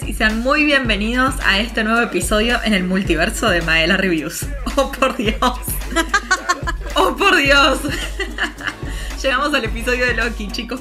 y sean muy bienvenidos a este nuevo episodio en el multiverso de Maela Reviews. Oh, por Dios. Oh, por Dios. Llegamos al episodio de Loki, chicos.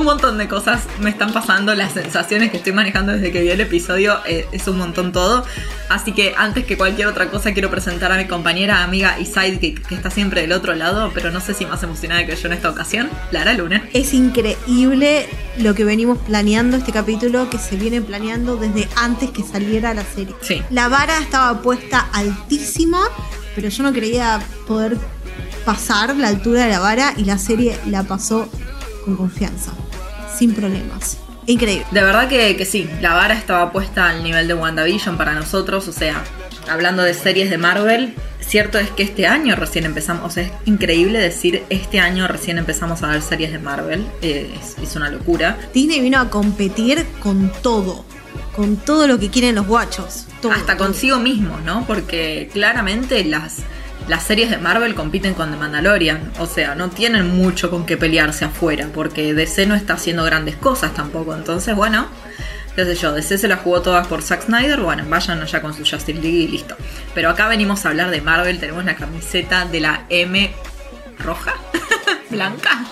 Un montón de cosas me están pasando, las sensaciones que estoy manejando desde que vi el episodio eh, es un montón todo. Así que antes que cualquier otra cosa quiero presentar a mi compañera, amiga y sidekick que está siempre del otro lado, pero no sé si más emocionada que yo en esta ocasión, Lara Luna. Es increíble lo que venimos planeando este capítulo, que se viene planeando desde antes que saliera la serie. Sí. La vara estaba puesta altísima, pero yo no creía poder pasar la altura de la vara y la serie la pasó con confianza, sin problemas. Increíble. De verdad que, que sí, la vara estaba puesta al nivel de WandaVision para nosotros, o sea, hablando de series de Marvel, cierto es que este año recién empezamos, o sea, es increíble decir este año recién empezamos a ver series de Marvel, eh, es, es una locura. Disney vino a competir con todo, con todo lo que quieren los guachos. todo, Hasta todo. consigo mismo, ¿no? Porque claramente las, las series de Marvel compiten con The Mandalorian. O sea, no tienen mucho con qué pelearse afuera. Porque DC no está haciendo grandes cosas tampoco. Entonces, bueno, qué sé yo, DC se la jugó todas por Zack Snyder. Bueno, vayan allá con su Justice League y listo. Pero acá venimos a hablar de Marvel. Tenemos la camiseta de la M roja, blanca,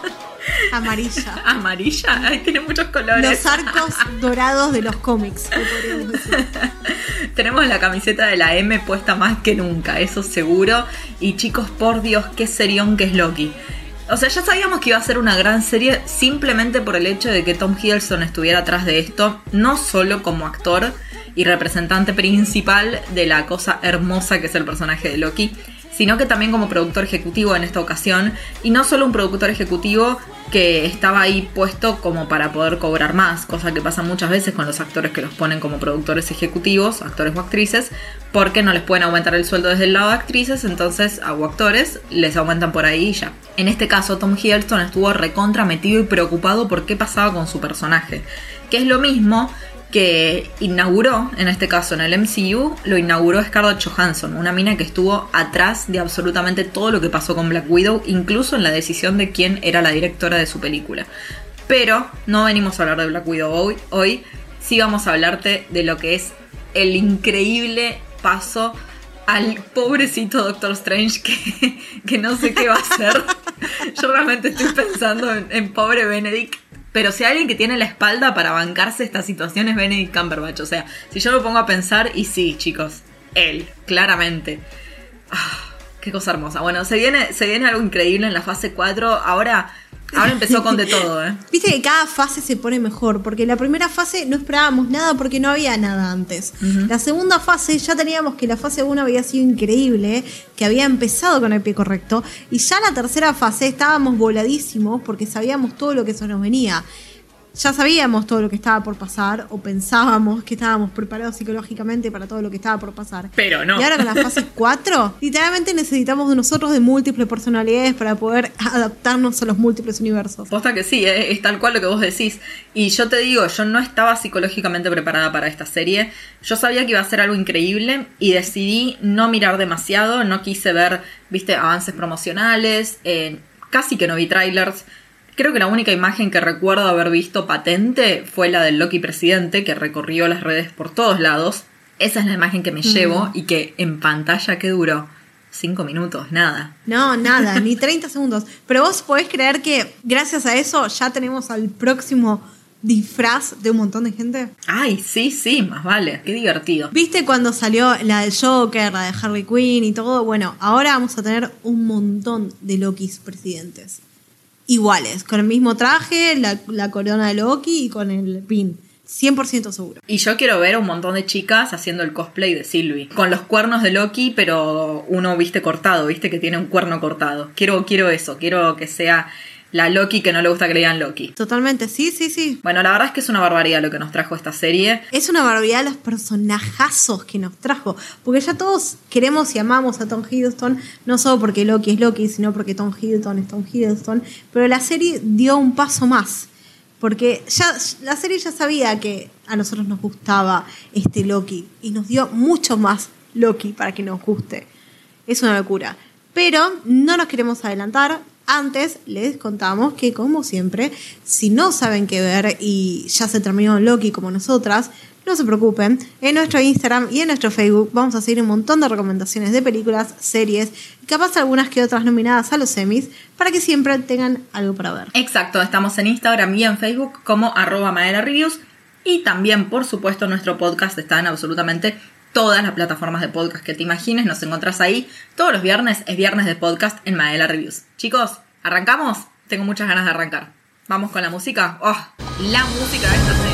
Amarilla. amarilla. Ay, tiene muchos colores. Los arcos dorados de los cómics. Tenemos la camiseta de la M puesta más que nunca, eso seguro. Y chicos, por Dios, qué serión que es Loki. O sea, ya sabíamos que iba a ser una gran serie simplemente por el hecho de que Tom Hiddleston estuviera atrás de esto, no solo como actor y representante principal de la cosa hermosa que es el personaje de Loki, sino que también como productor ejecutivo en esta ocasión, y no solo un productor ejecutivo que estaba ahí puesto como para poder cobrar más, cosa que pasa muchas veces con los actores que los ponen como productores ejecutivos, actores o actrices, porque no les pueden aumentar el sueldo desde el lado de actrices, entonces a actores les aumentan por ahí y ya. En este caso, Tom Hiddleston estuvo recontra metido y preocupado por qué pasaba con su personaje, que es lo mismo que inauguró, en este caso en el MCU, lo inauguró Scarlett Johansson, una mina que estuvo atrás de absolutamente todo lo que pasó con Black Widow, incluso en la decisión de quién era la directora de su película. Pero no venimos a hablar de Black Widow hoy, hoy sí vamos a hablarte de lo que es el increíble paso al pobrecito Doctor Strange que, que no sé qué va a hacer. Yo realmente estoy pensando en, en pobre Benedict. Pero si hay alguien que tiene la espalda para bancarse esta situación es Benedict Cumberbatch. O sea, si yo me pongo a pensar, y sí, chicos, él, claramente. Ah, qué cosa hermosa. Bueno, se viene, se viene algo increíble en la fase 4. Ahora, ahora empezó con de todo, ¿eh? Viste que cada fase se pone mejor, porque la primera fase no esperábamos nada porque no había nada antes. La segunda fase ya teníamos que la fase 1 había sido increíble, que había empezado con el pie correcto, y ya la tercera fase estábamos voladísimos porque sabíamos todo lo que eso nos venía. Ya sabíamos todo lo que estaba por pasar, o pensábamos que estábamos preparados psicológicamente para todo lo que estaba por pasar. Pero no. Y ahora con la fase 4, literalmente necesitamos de nosotros de múltiples personalidades para poder adaptarnos a los múltiples universos. Posta que sí, eh, es tal cual lo que vos decís. Y yo te digo, yo no estaba psicológicamente preparada para esta serie. Yo sabía que iba a ser algo increíble y decidí no mirar demasiado. No quise ver, viste, avances promocionales. eh, casi que no vi trailers. Creo que la única imagen que recuerdo haber visto patente fue la del Loki presidente que recorrió las redes por todos lados. Esa es la imagen que me llevo y que en pantalla que duró cinco minutos, nada. No, nada, ni 30 segundos. Pero vos podés creer que gracias a eso ya tenemos al próximo disfraz de un montón de gente. Ay, sí, sí, más vale. Qué divertido. ¿Viste cuando salió la del Joker, la de Harley Quinn y todo? Bueno, ahora vamos a tener un montón de Lokis presidentes. Iguales, con el mismo traje, la, la corona de Loki y con el pin. 100% seguro. Y yo quiero ver un montón de chicas haciendo el cosplay de Sylvie. Con los cuernos de Loki, pero uno, viste, cortado, viste, que tiene un cuerno cortado. Quiero, quiero eso, quiero que sea la Loki que no le gusta que le digan Loki. Totalmente, sí, sí, sí. Bueno, la verdad es que es una barbaridad lo que nos trajo esta serie. Es una barbaridad los personajazos que nos trajo. Porque ya todos queremos y amamos a Tom Hiddleston, no solo porque Loki es Loki, sino porque Tom Hiddleston es Tom Hiddleston. Pero la serie dio un paso más. Porque ya la serie ya sabía que a nosotros nos gustaba este Loki. Y nos dio mucho más Loki para que nos guste. Es una locura. Pero no nos queremos adelantar. Antes les contamos que, como siempre, si no saben qué ver y ya se terminó Loki como nosotras, no se preocupen, en nuestro Instagram y en nuestro Facebook vamos a seguir un montón de recomendaciones de películas, series y capaz algunas que otras nominadas a los semis para que siempre tengan algo para ver. Exacto, estamos en Instagram y en Facebook como arroba Reviews y también, por supuesto, nuestro podcast está en absolutamente todas las plataformas de podcast que te imagines, nos encontrás ahí. Todos los viernes es viernes de podcast en Maela Reviews. Chicos, ¿arrancamos? Tengo muchas ganas de arrancar. Vamos con la música. Oh, la música de esta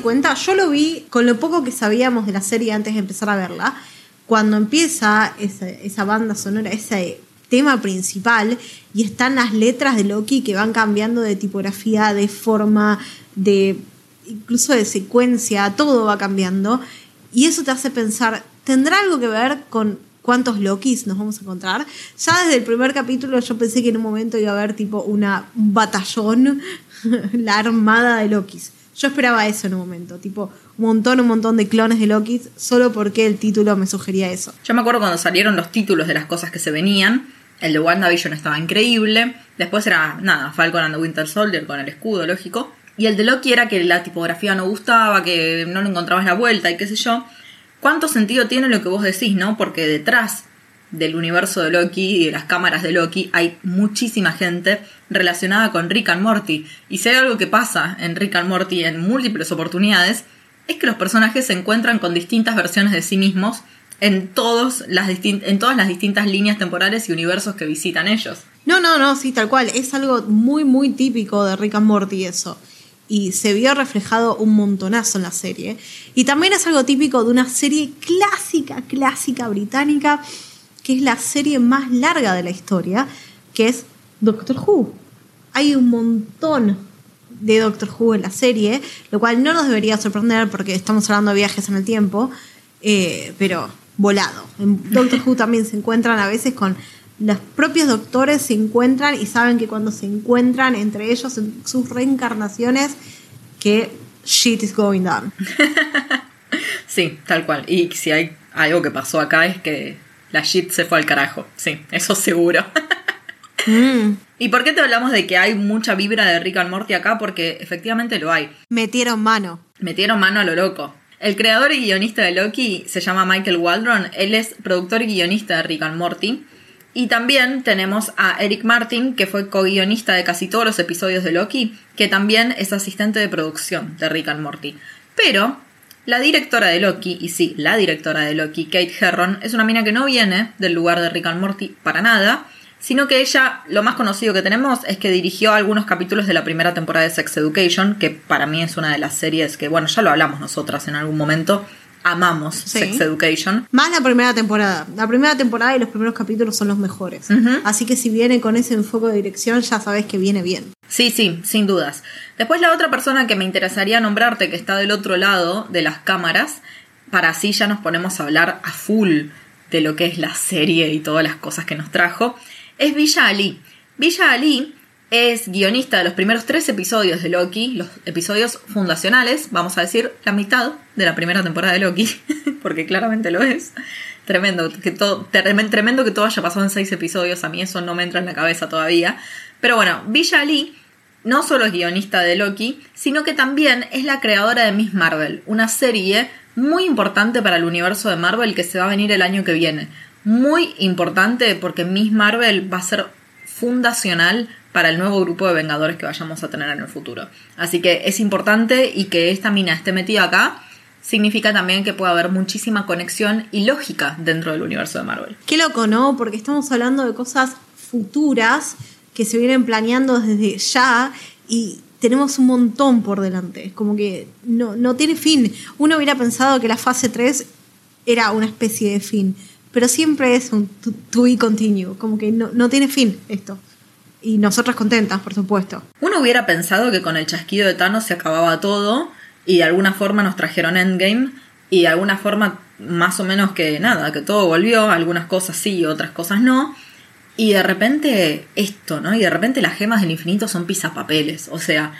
cuenta? Yo lo vi con lo poco que sabíamos de la serie antes de empezar a verla. Cuando empieza esa, banda sonora, ese tema principal, y están las letras de Loki que van cambiando de tipografía, de forma, de incluso de secuencia, todo va cambiando. Y eso te hace pensar, ¿tendrá algo que ver con cuántos Lokis nos vamos a encontrar? Ya desde el primer capítulo yo pensé que en un momento iba a haber tipo una, un batallón, la armada de Lokis. Yo esperaba eso en un momento, tipo un montón, un montón de clones de Loki, solo porque el título me sugería eso. Yo me acuerdo cuando salieron los títulos de las cosas que se venían, el de WandaVision estaba increíble, después era, nada, Falcon and the Winter Soldier con el escudo, lógico, y el de Loki era que la tipografía no gustaba, que no le encontrabas la vuelta y qué sé yo. ¿Cuánto sentido tiene lo que vos decís, no? Porque detrás del universo de Loki y de las cámaras de Loki hay muchísima gente relacionada con Rick and Morty. Y si hay algo que pasa en Rick and Morty en múltiples oportunidades, es que los personajes se encuentran con distintas versiones de sí mismos en, todos las en todas las distintas líneas temporales y universos que visitan ellos. No, no, no, sí, tal cual. Es algo muy, muy típico de Rick and Morty eso. Y se vio reflejado un montonazo en la serie. Y también es algo típico de una serie clásica, clásica británica que es la serie más larga de la historia, que es Doctor Who. Hay un montón de Doctor Who en la serie, lo cual no nos debería sorprender porque estamos hablando de viajes en el tiempo, eh, pero volado. En Doctor Who también se encuentran a veces con los propios doctores se encuentran y saben que cuando se encuentran entre ellos en sus reencarnaciones, que shit is going down. sí, tal cual. Y si hay algo que pasó acá es que la shit se fue al carajo. Sí, eso seguro. Mm. ¿Y por qué te hablamos de que hay mucha vibra de Rick and Morty acá? Porque efectivamente lo hay. Metieron mano. Metieron mano a lo loco. El creador y guionista de Loki se llama Michael Waldron. Él es productor y guionista de Rick and Morty. Y también tenemos a Eric Martin, que fue co-guionista de casi todos los episodios de Loki, que también es asistente de producción de Rick and Morty. Pero la directora de Loki, y sí, la directora de Loki, Kate Herron, es una mina que no viene del lugar de Rick and Morty para nada, sino que ella, lo más conocido que tenemos es que dirigió algunos capítulos de la primera temporada de Sex Education, que para mí es una de las series que, bueno, ya lo hablamos nosotras en algún momento, amamos Sex Education. Más la primera temporada. La primera temporada y los primeros capítulos son los mejores. Así que si viene con ese enfoque de dirección, ya sabes que viene bien. Sí, sí, sin dudas. Después la otra persona que me interesaría nombrarte, que está del otro lado de las cámaras, para así ya nos ponemos a hablar a full de lo que es la serie y todas las cosas que nos trajo, es Villa Ali. Villa Ali es guionista de los primeros tres episodios de Loki, los episodios fundacionales, vamos a decir la mitad de la primera temporada de Loki, porque claramente lo es. Tremendo que, todo, tremendo que todo haya pasado en seis episodios, a mí eso no me entra en la cabeza todavía. Pero bueno, Villa Ali no solo es guionista de Loki, sino que también es la creadora de Miss Marvel, una serie muy importante para el universo de Marvel que se va a venir el año que viene. Muy importante porque Miss Marvel va a ser fundacional para el nuevo grupo de Vengadores que vayamos a tener en el futuro. Así que es importante y que esta mina esté metida acá significa también que puede haber muchísima conexión y lógica dentro del universo de Marvel. Qué loco, ¿no? Porque estamos hablando de cosas futuras que se vienen planeando desde ya y tenemos un montón por delante. Como que no, no tiene fin. Uno hubiera pensado que la fase 3 era una especie de fin, pero siempre es un to, be continue, como que no, no tiene fin esto. Y nosotras contentas, por supuesto. Uno hubiera pensado que con el chasquido de Thanos se acababa todo y de alguna forma nos trajeron Endgame y de alguna forma más o menos que nada, que todo volvió, algunas cosas sí, otras cosas no. Y de repente esto, ¿no? Y de repente las gemas del infinito son pisapapeles. O sea,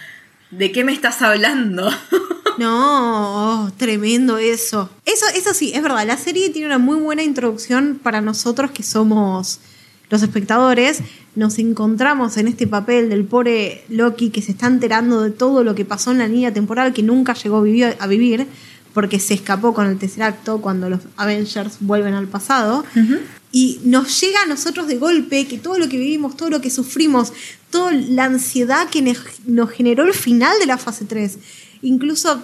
¿de qué me estás hablando? No, oh, tremendo eso. Eso, eso sí, es verdad. La serie tiene una muy buena introducción para nosotros que somos los espectadores. Nos encontramos en este papel del pobre Loki que se está enterando de todo lo que pasó en la línea temporal que nunca llegó a vivir, a vivir porque se escapó con el tercer acto cuando los Avengers vuelven al pasado. Y nos llega a nosotros de golpe que todo lo que vivimos, todo lo que sufrimos, toda la ansiedad que nos generó el final de la fase 3, incluso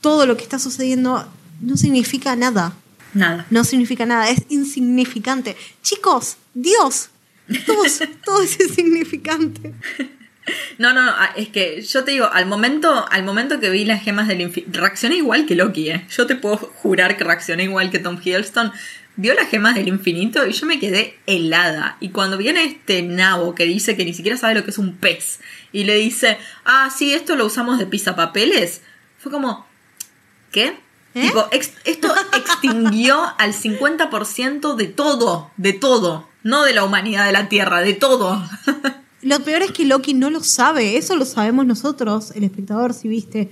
todo lo que está sucediendo no significa nada. Nada. No significa nada, es insignificante. Chicos, Dios, todo, es insignificante. No, no, ah, es que yo te digo, al momento, al momento que vi las gemas del infinito, reaccioné igual que Loki, ¿eh? Yo te puedo jurar que reaccioné igual que Tom Hiddleston. Vio las gemas del infinito y yo me quedé helada. Y cuando viene este nabo que dice que ni siquiera sabe lo que es un pez y le dice, ah, sí, esto lo usamos de papeles fue como, ¿qué? ¿Eh? esto extinguió al 50% de todo, de todo, no de la humanidad de la Tierra, de todo. Lo peor es que Loki no lo sabe, eso lo sabemos nosotros, el espectador, si viste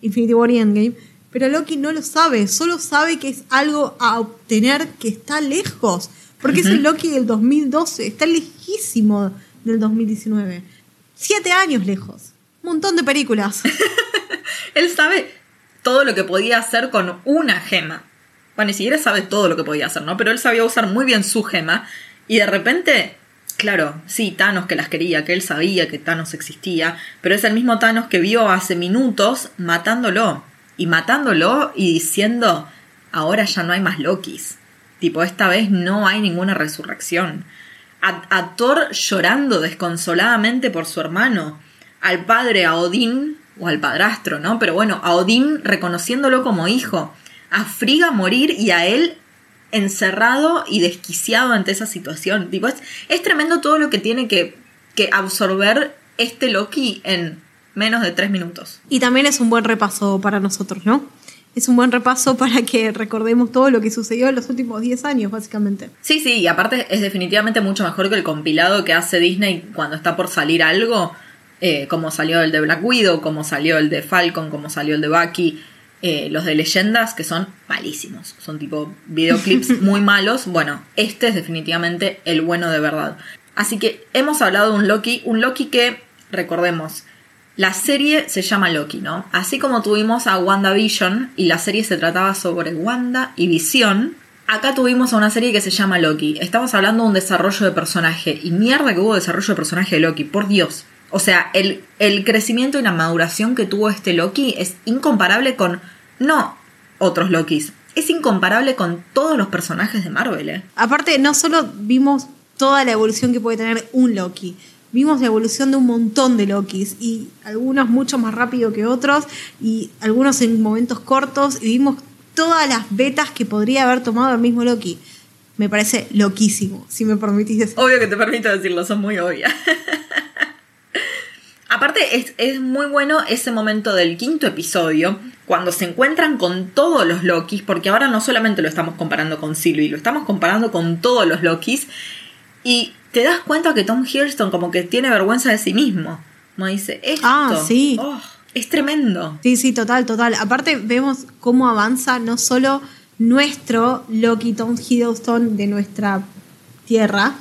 Infinity War y Endgame, pero Loki no lo sabe, solo sabe que es algo a obtener que está lejos, porque es el Loki del 2012, está lejísimo del 2019. Siete años lejos, un montón de películas. Él sabe todo lo que podía hacer con una gema. Bueno, ni siquiera sabe todo lo que podía hacer, ¿no? Pero él sabía usar muy bien su gema y de repente Claro, sí, Thanos que las quería, que él sabía que Thanos existía, pero es el mismo Thanos que vio hace minutos matándolo. Y matándolo y diciendo, ahora ya no hay más Lokis. Tipo, esta vez no hay ninguna resurrección. A, Thor llorando desconsoladamente por su hermano. Al padre, a Odín, o al padrastro, ¿no? Pero bueno, a Odín reconociéndolo como hijo. A Friga morir y a él encerrado y desquiciado ante esa situación. es, tremendo todo lo que tiene que, que absorber este Loki en menos de tres minutos. Y también es un buen repaso para nosotros, ¿no? Es un buen repaso para que recordemos todo lo que sucedió en los últimos 10 años, básicamente. Sí, sí, y aparte es definitivamente mucho mejor que el compilado que hace Disney cuando está por salir algo, eh, como salió el de Black Widow, como salió el de Falcon, como salió el de Bucky. Eh, los de leyendas que son malísimos. Son tipo videoclips muy malos. Bueno, este es definitivamente el bueno de verdad. Así que hemos hablado de un Loki, un Loki que, recordemos, la serie se llama Loki, ¿no? Así como tuvimos a WandaVision y la serie se trataba sobre Wanda y Visión, acá tuvimos a una serie que se llama Loki. Estamos hablando de un desarrollo de personaje. Y mierda que hubo desarrollo de personaje de Loki, por Dios. O sea, el, el crecimiento y la maduración que tuvo este Loki es incomparable con, no otros Lokis, es incomparable con todos los personajes de Marvel. ¿eh? Aparte, no solo vimos toda la evolución que puede tener un Loki, vimos la evolución de un montón de Lokis y algunos mucho más rápido que otros y algunos en momentos cortos y vimos todas las betas que podría haber tomado el mismo Loki. Me parece loquísimo, si me permitís decirlo. Obvio que te permito decirlo, son muy obvias. Aparte, es, muy bueno ese momento del quinto episodio, cuando se encuentran con todos los Lokis, porque ahora no solamente lo estamos comparando con Sylvie, lo estamos comparando con todos los Lokis, y te das cuenta que Tom Hiddleston como que tiene vergüenza de sí mismo. Como dice, esto ah, sí. Oh, es tremendo. Sí, sí, total, total. Aparte vemos cómo avanza no solo nuestro Loki Tom Hiddleston de nuestra tierra,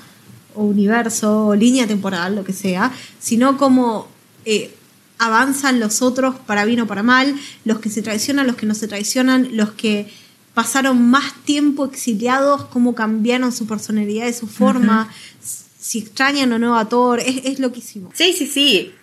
o universo, o línea temporal, lo que sea, sino como eh, avanzan los otros para bien o para mal, los que se traicionan, los que no se traicionan, los que pasaron más tiempo exiliados, cómo cambiaron su personalidad y su forma, si extrañan o no a Thor, es, es loquísimo. Sí, sí, sí.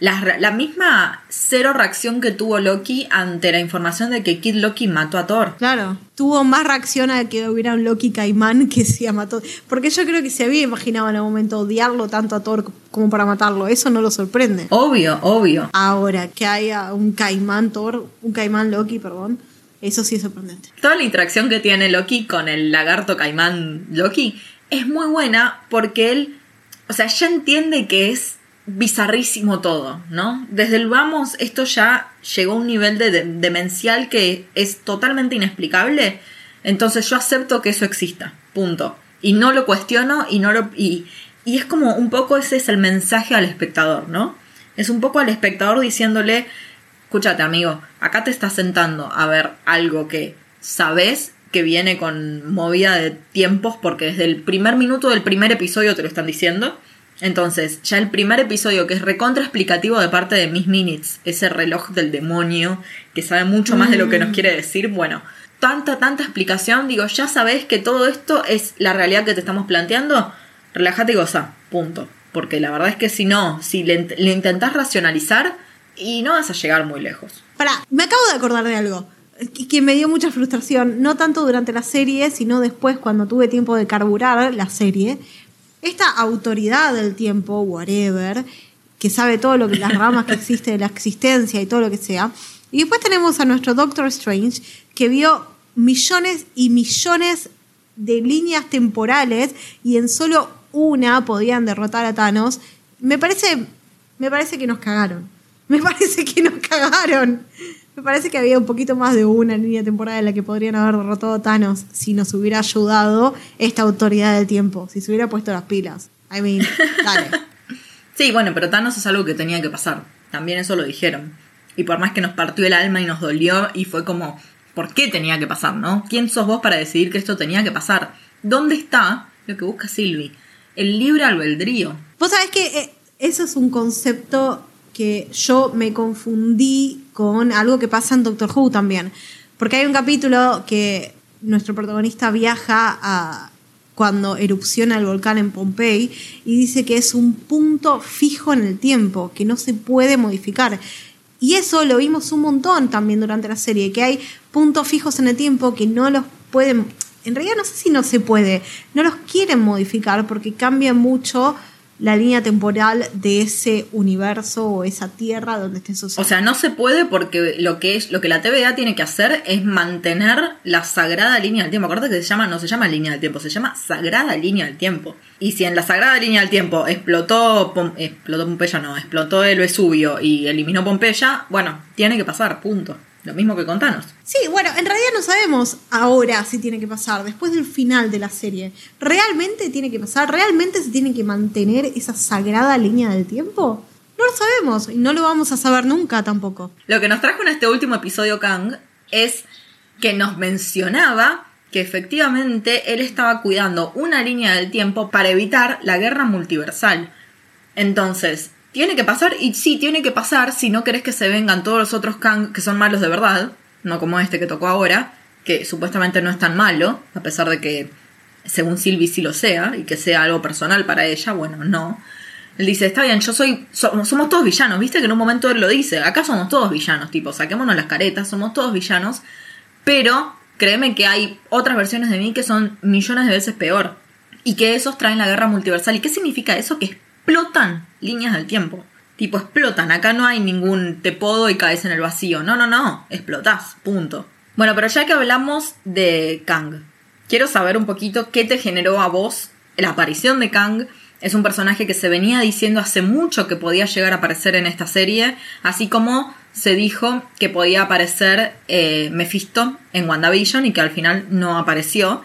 La, misma cero reacción que tuvo Loki ante la información de que Kid Loki mató a Thor. Claro, tuvo más reacción a que hubiera un Loki caimán que si mató. Porque yo creo que se había imaginado en algún momento odiarlo tanto a Thor como para matarlo. Eso no lo sorprende. Obvio, obvio. Ahora, que haya un caimán Thor, un caimán Loki, perdón. Eso sí es sorprendente. Toda la interacción que tiene Loki con el lagarto caimán Loki es muy buena porque él, o sea, ya entiende que es bizarrísimo todo, ¿no? Desde el vamos, esto ya llegó a un nivel de, demencial que es totalmente inexplicable. Entonces yo acepto que eso exista, punto. Y no lo cuestiono y no lo... Y, y es como un poco ese es el mensaje al espectador, ¿no? Es un poco al espectador diciéndole, escúchate amigo, acá te estás sentando a ver algo que sabes que viene con movida de tiempos porque desde el primer minuto del primer episodio te lo están diciendo. Entonces, ya el primer episodio que es recontra explicativo de parte de Miss Minutes, ese reloj del demonio que sabe mucho más de lo que nos mm. quiere decir, bueno, tanta, tanta explicación, digo, ya sabes que todo esto es la realidad que te estamos planteando, relájate y goza, punto. Porque la verdad es que si no, si le, le intentás racionalizar, y no vas a llegar muy lejos. Me acabo de acordar de algo que me dio mucha frustración, no tanto durante la serie, sino después cuando tuve tiempo de carburar la serie. Esta autoridad del tiempo, whatever, que sabe todo lo que las ramas que existe de la existencia y todo lo que sea. Y después tenemos a nuestro Doctor Strange, que vio millones y millones de líneas temporales y en solo una podían derrotar a Thanos. Me parece, me parece que nos cagaron. Me parece que nos cagaron. Me parece que había un poquito más de una línea temporal en la que podrían haber derrotado a Thanos si nos hubiera ayudado esta autoridad del tiempo, si se hubiera puesto las pilas. I mean, dale. sí, bueno, pero Thanos es algo que tenía que pasar. También eso lo dijeron. Y por más que nos partió el alma y nos dolió, y fue como, ¿por qué tenía que pasar, no? ¿Quién sos vos para decidir que esto tenía que pasar? ¿Dónde está lo que busca Sylvie? El libre albedrío. Vos sabés que eh, eso es un concepto que yo me confundí con algo que pasa en Doctor Who también. Porque hay un capítulo que nuestro protagonista viaja a cuando erupciona el volcán en Pompey y dice que es un punto fijo en el tiempo, que no se puede modificar. Y eso lo vimos un montón también durante la serie, que hay puntos fijos en el tiempo que no los pueden, en realidad no sé si no se puede, no los quieren modificar porque cambia mucho la línea temporal de ese universo o esa tierra donde esté sucediendo. O sea, no se puede porque lo que es lo que la TVA tiene que hacer es mantener la sagrada línea del tiempo. Acuérdate que se llama no se llama línea del tiempo, se llama sagrada línea del tiempo. Y si en la sagrada línea del tiempo explotó explotó Pompeya no, explotó el Vesubio y eliminó Pompeya, bueno, tiene que pasar, punto. Lo mismo que con Thanos. Sí, bueno, en realidad no sabemos ahora si tiene que pasar, después del final de la serie. ¿Realmente tiene que pasar? ¿Realmente se tiene que mantener esa sagrada línea del tiempo? No lo sabemos y no lo vamos a saber nunca tampoco. Lo que nos trajo en este último episodio Kang es que nos mencionaba que efectivamente él estaba cuidando una línea del tiempo para evitar la guerra multiversal. Entonces, tiene que pasar, y sí, tiene que pasar si no querés que se vengan todos los otros Kang que son malos de verdad, no como este que tocó ahora, que supuestamente no es tan malo, a pesar de que, según Sylvie, sí lo sea, y que sea algo personal para ella, bueno, no. Él dice, está bien, yo soy, somos todos villanos, viste que en un momento él lo dice, acá somos todos villanos, tipo, saquémonos las caretas, somos todos villanos, pero créeme que hay otras versiones de mí que son millones de veces peor, y que esos traen la guerra multiversal. ¿Y qué significa eso? Que explotan líneas del tiempo. Tipo, explotan. Acá no hay ningún te podo y caes en el vacío. No, no, no. Explotás. Punto. Bueno, pero ya que hablamos de Kang, quiero saber un poquito qué te generó a vos la aparición de Kang. Es un personaje que se venía diciendo hace mucho que podía llegar a aparecer en esta serie, así como se dijo que podía aparecer eh, Mephisto en WandaVision y que al final no apareció.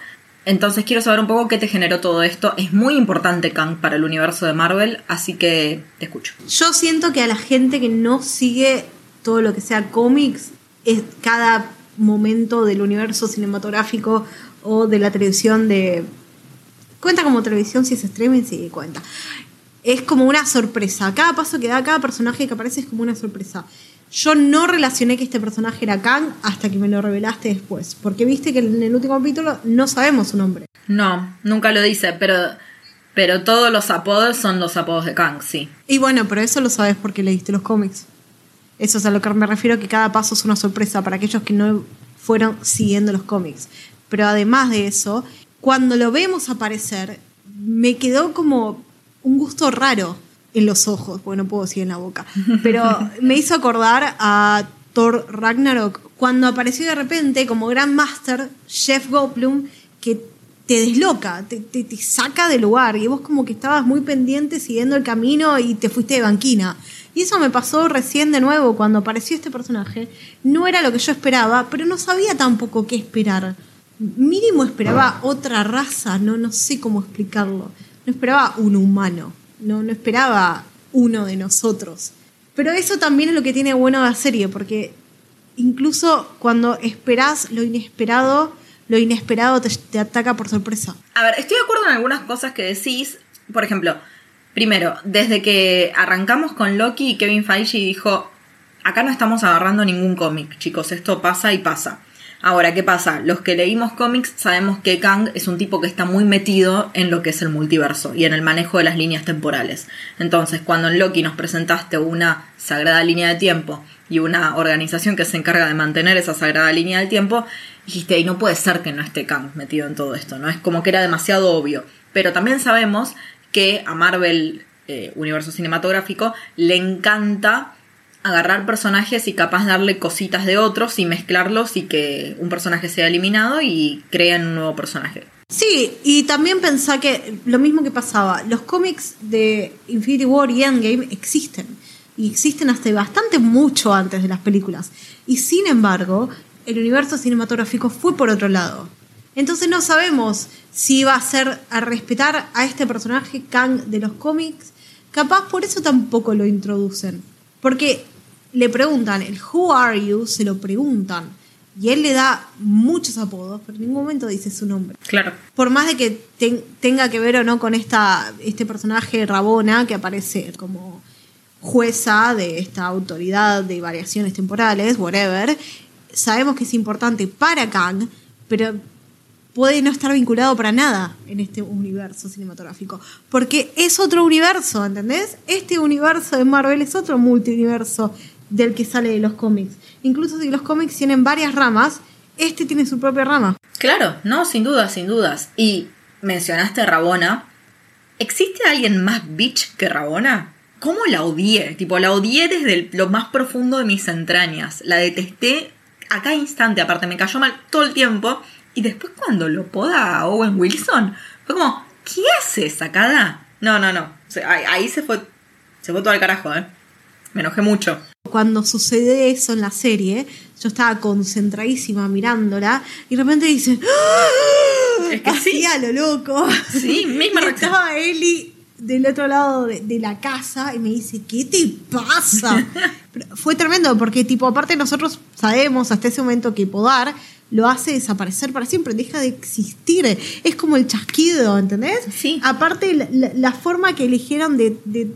Entonces quiero saber un poco qué te generó todo esto. Es muy importante Kang para el universo de Marvel, así que te escucho. Yo siento que a la gente que no sigue todo lo que sea cómics, es cada momento del universo cinematográfico o de la televisión de... Cuenta como televisión si es streaming, sí, cuenta. Es como una sorpresa. Cada paso que da cada personaje que aparece es como una sorpresa. Yo no relacioné que este personaje era Kang hasta que me lo revelaste después. Porque viste que en el último capítulo no sabemos su nombre. No, nunca lo dice, pero, pero todos los apodos son los apodos de Kang, sí. Y bueno, pero eso lo sabes porque leíste los cómics. Eso es a lo que me refiero, que cada paso es una sorpresa para aquellos que no fueron siguiendo los cómics. Pero además de eso, cuando lo vemos aparecer, me quedó como un gusto raro en los ojos, porque no puedo decir en la boca, pero me hizo acordar a Thor Ragnarok cuando apareció de repente como Grand Master Jeff Goldblum que te desloca, te, te, saca del lugar y vos como que estabas muy pendiente siguiendo el camino y te fuiste de banquina. Y eso me pasó recién de nuevo cuando apareció este personaje. No era lo que yo esperaba, pero no sabía tampoco qué esperar. mínimo esperaba otra raza, no, no sé cómo explicarlo. No esperaba un humano, no, no esperaba uno de nosotros. Pero eso también es lo que tiene bueno la serie, porque incluso cuando esperás lo inesperado, lo inesperado te, te ataca por sorpresa. A ver, estoy de acuerdo en algunas cosas que decís. Por ejemplo, primero, desde que arrancamos con Loki, Kevin Feige dijo, acá no estamos agarrando ningún cómic, chicos, esto pasa y pasa. Ahora, ¿qué pasa? Los que leímos cómics sabemos que Kang es un tipo que está muy metido en lo que es el multiverso y en el manejo de las líneas temporales. Entonces, cuando en Loki nos presentaste una sagrada línea de tiempo y una organización que se encarga de mantener esa sagrada línea del tiempo, dijiste, y no puede ser que no esté Kang metido en todo esto, ¿no? Es como que era demasiado obvio. Pero también sabemos que a Marvel, eh, universo cinematográfico, le encanta agarrar personajes y capaz darle cositas de otros y mezclarlos y que un personaje sea eliminado y crean un nuevo personaje. Sí, y también pensá que lo mismo que pasaba, los cómics de Infinity War y Endgame existen. Y existen hasta bastante mucho antes de las películas. Y sin embargo, el universo cinematográfico fue por otro lado. Entonces no sabemos si va a ser a respetar a este personaje Kang de los cómics. Capaz por eso tampoco lo introducen. Porque le preguntan, el Who are you? Se lo preguntan. Y él le da muchos apodos, pero en ningún momento dice su nombre. Claro. Por más de que tenga que ver o no con esta, este personaje Rabona que aparece como jueza de esta autoridad de variaciones temporales, whatever, sabemos que es importante para Kang, pero puede no estar vinculado para nada en este universo cinematográfico. Porque es otro universo, ¿entendés? Este universo de Marvel es otro multiuniverso del que sale de los cómics. Incluso si los cómics tienen varias ramas, este tiene su propia rama. Claro, no, sin dudas, sin dudas. Y mencionaste a Rabona. ¿Existe alguien más bitch que Rabona? ¿Cómo la odié? Tipo, la odié desde lo más profundo de mis entrañas. La detesté a cada instante, aparte me cayó mal todo el tiempo. Y después cuando lo poda a Owen Wilson, fue como, ¿qué hace sacada? No, no, no. ahí, se fue, se fue todo al carajo, ¿eh? Me enojé mucho. Cuando sucede eso en la serie, yo estaba concentradísima mirándola y de repente dice, ¡Ah! es que sí. a lo loco. Sí, misma Estaba Eli del otro lado de, la casa y me dice, ¿qué te pasa? fue tremendo porque tipo, aparte nosotros sabemos hasta ese momento que podar lo hace desaparecer para siempre, deja de existir. Es como el chasquido, ¿entendés? Sí. Aparte, la, forma que eligieron de, de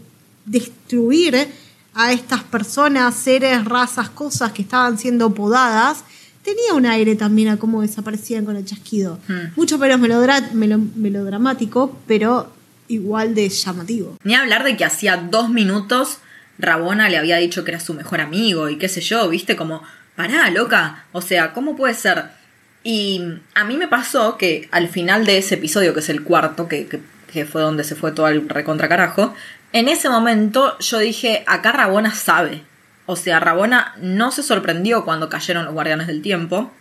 destruir a estas personas, seres, razas, cosas que estaban siendo podadas, tenía un aire también a cómo desaparecían con el chasquido. Hmm. Mucho menos melodramático, pero igual de llamativo. Ni hablar de que hacía dos minutos Rabona le había dicho que era su mejor amigo y qué sé yo, viste, como, pará, loca, o sea, ¿cómo puede ser? Y a mí me pasó que al final de ese episodio, que es el cuarto, que, que, que fue donde se fue todo el recontra carajo, en ese momento yo dije, acá Rabona sabe. O sea, Rabona no se sorprendió cuando cayeron los guardianes del tiempo,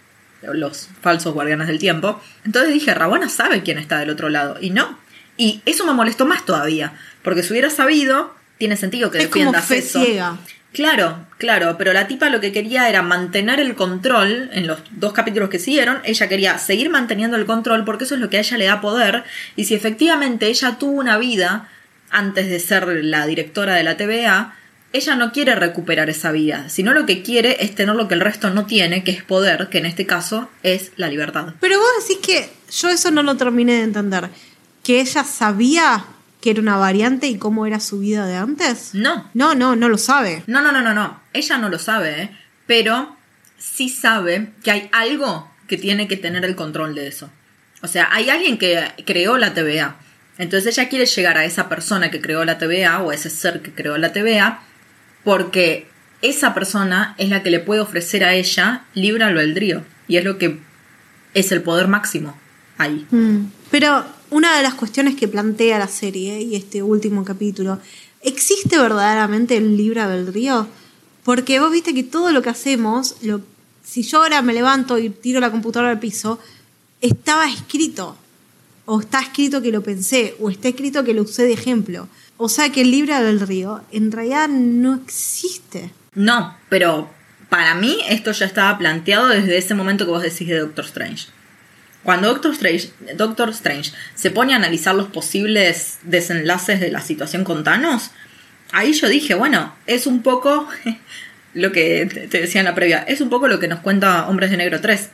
los falsos guardianes del tiempo. Entonces dije, Rabona sabe quién está del otro lado. Y no. Y eso me molestó más todavía. Porque si hubiera sabido, tiene sentido que es defiendas como fe eso. Ciega. Claro, claro, pero la tipa lo que quería era mantener el control en los dos capítulos que siguieron. Ella quería seguir manteniendo el control porque eso es lo que a ella le da poder. Y si efectivamente ella tuvo una vida antes de ser la directora de la TVA, ella no quiere recuperar esa vida, sino lo que quiere es tener lo que el resto no tiene, que es poder, que en este caso es la libertad. Pero vos decís que yo eso no lo terminé de entender, que ella sabía que era una variante y cómo era su vida de antes. No. No, no, no lo sabe. No, no, no, no, no. Ella no lo sabe, ¿eh? pero sí sabe que hay algo que tiene que tener el control de eso. O sea, hay alguien que creó la TVA entonces ella quiere llegar a esa persona que creó la TVA o a ese ser que creó la TVA porque esa persona es la que le puede ofrecer a ella libre albedrío y es lo que es el poder máximo ahí. Mm. Pero una de las cuestiones que plantea la serie y este último capítulo, ¿existe verdaderamente el libre albedrío? Porque vos viste que todo lo que hacemos, si yo ahora me levanto y tiro la computadora al piso, estaba escrito o está escrito que lo pensé, o está escrito que lo usé de ejemplo. O sea que el libre del río en realidad no existe. No, pero para mí esto ya estaba planteado desde ese momento que vos decís de Doctor Strange. Cuando Doctor Strange, Doctor Strange se pone a analizar los posibles desenlaces de la situación con Thanos, ahí yo dije, bueno, es un poco lo que te decía en la previa, es un poco lo que nos cuenta Hombres de Negro 3.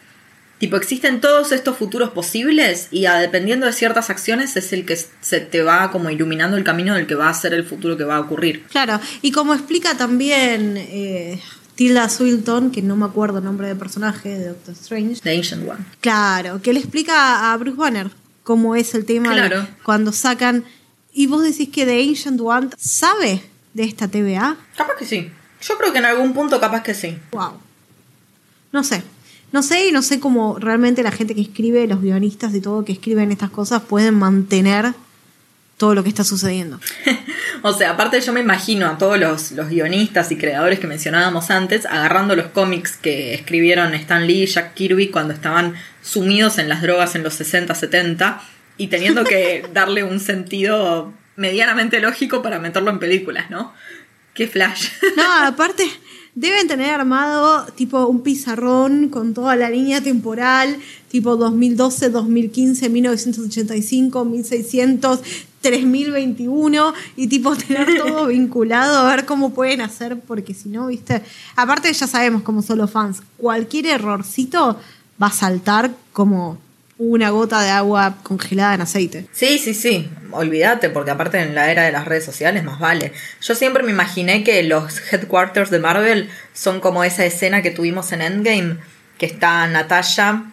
Tipo, existen todos estos futuros posibles y a, dependiendo de ciertas acciones es el que se te va como iluminando el camino del que va a ser el futuro que va a ocurrir. Claro, y como explica también eh, Tilda Swilton, que no me acuerdo el nombre del personaje de Doctor Strange. The Ancient One. Claro, que le explica a Bruce Banner cómo es el tema Claro. de cuando sacan... Y vos decís que The Ancient One sabe de esta TVA. Capaz que sí. Yo creo que en algún punto capaz que sí. Wow. No sé. No sé y no sé cómo realmente la gente que escribe, los guionistas y todo que escriben estas cosas pueden mantener todo lo que está sucediendo. O sea, aparte yo me imagino a todos los, los guionistas y creadores que mencionábamos antes agarrando los cómics que escribieron Stan Lee y Jack Kirby cuando estaban sumidos en las drogas en los 60, 70 y teniendo que darle un sentido medianamente lógico para meterlo en películas, ¿no? Qué flash. No, aparte, deben tener armado tipo un pizarrón con toda la línea temporal, tipo 2012, 2015, 1985, 1600, 3021, y tipo tener todo vinculado a ver cómo pueden hacer, porque si no, viste. Aparte, ya sabemos como solo fans, cualquier errorcito va a saltar como una gota de agua congelada en aceite. Sí, sí, sí. Olvídate, porque aparte en la era de las redes sociales más vale. Yo siempre me imaginé que los headquarters de Marvel son como esa escena que tuvimos en Endgame, que está Natasha,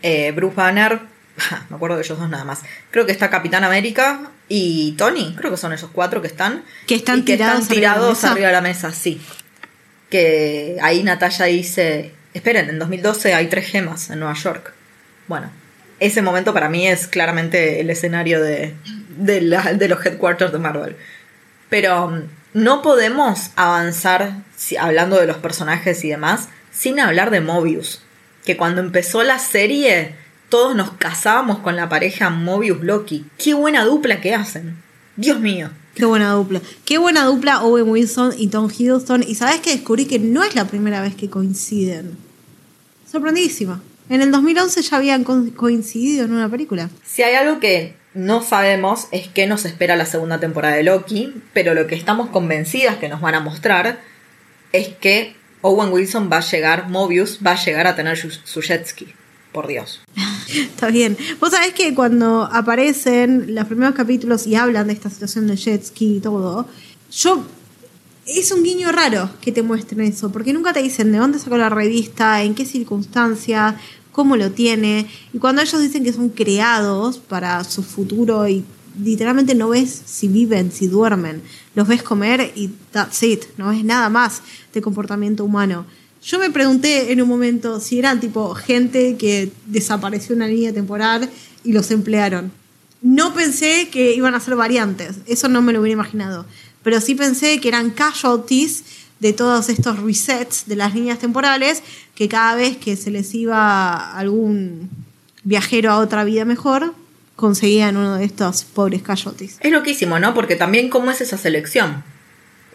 eh, Bruce Banner, me acuerdo de ellos dos nada más. Creo que está Capitán América y Tony, creo que son esos cuatro que están. Que están y que tirados están tirados arriba de la mesa, sí. Que ahí Natasha dice, esperen, en 2012 hay tres gemas en Nueva York. Bueno, ese momento para mí es claramente el escenario de, de, los headquarters de Marvel. Pero mm, no podemos avanzar, hablando de los personajes y demás, sin hablar de Mobius. Que cuando empezó la serie, todos nos casábamos con la pareja Mobius-Loki. Qué buena dupla que hacen. Dios mío. Qué buena dupla. Qué buena dupla Owen Wilson y Tom Hiddleston. Y sabes que descubrí que no es la primera vez que coinciden. Sorprendidísima. En el 2011 ya habían co- coincidido en una película. Si hay algo que no sabemos es qué nos espera la segunda temporada de Loki, pero lo que estamos convencidas que nos van a mostrar es que Owen Wilson va a llegar, Mobius va a llegar a tener su, su jet ski. Por Dios. Está bien. Vos sabés que cuando aparecen los primeros capítulos y hablan de esta situación de jet ski y todo, yo. Es un guiño raro que te muestren eso, porque nunca te dicen de dónde sacó la revista, en qué circunstancias, cómo lo tiene. Y cuando ellos dicen que son creados para su futuro y literalmente no ves si viven, si duermen, los ves comer y that's it, no ves nada más de comportamiento humano. Yo me pregunté en un momento si eran tipo gente que desapareció una línea temporal y los emplearon. No pensé que iban a ser variantes, eso no me lo hubiera imaginado. Pero sí pensé que eran casualties de todos estos resets de las líneas temporales, que cada vez que se les iba algún viajero a otra vida mejor, conseguían uno de estos pobres casualties. Es loquísimo, ¿no? Porque también cómo es esa selección.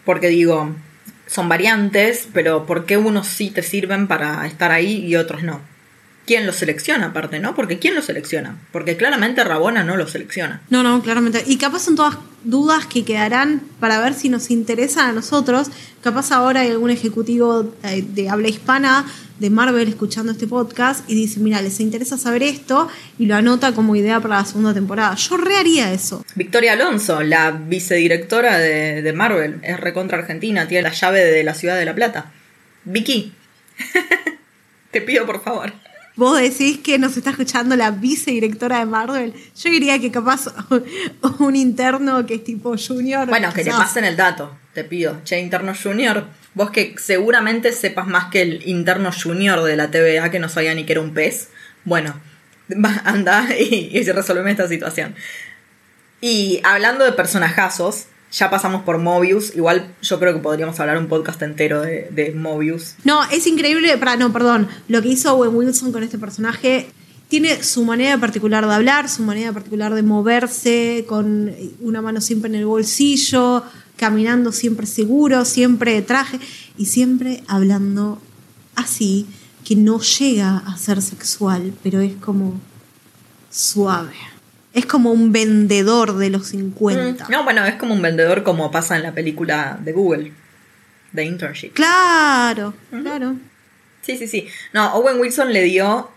Porque digo, son variantes, pero ¿por qué unos sí te sirven para estar ahí y otros no? ¿Quién los selecciona aparte, no? Porque ¿quién los selecciona? Porque claramente Rabona no los selecciona. No, no, claramente. Y capaz son todas dudas que quedarán para ver si nos interesan a nosotros. Capaz ahora hay algún ejecutivo eh, de habla hispana de Marvel escuchando este podcast y dice, mira, les interesa saber esto y lo anota como idea para la segunda temporada. Yo reharía eso. Victoria Alonso, la vicedirectora de, de Marvel, es recontra argentina, tiene la llave de la ciudad de La Plata. Vicky, te pido por favor. Vos decís que nos está escuchando la vicedirectora de Marvel. Yo diría que capaz un interno que es tipo junior. Bueno, que te pasen el dato, te pido. Che, interno junior, vos que seguramente sepas más que el interno junior de la TVA que no sabía ni que era un pez. Bueno, anda y, y resolveme esta situación. Y hablando de personajazos, ya pasamos por Mobius. Igual yo creo que podríamos hablar un podcast entero de, Mobius. No, es increíble, para, no, perdón, lo que hizo Owen Wilson con este personaje tiene su manera particular de hablar, su manera particular de moverse, con una mano siempre en el bolsillo, caminando siempre seguro, siempre traje y siempre hablando así, que no llega a ser sexual, pero es como suave. Es como un vendedor de los 50. Mm, No, bueno, es como un vendedor como pasa en la película de Google, de Internship. Claro, claro. Sí, sí, sí. No, Owen Wilson le dio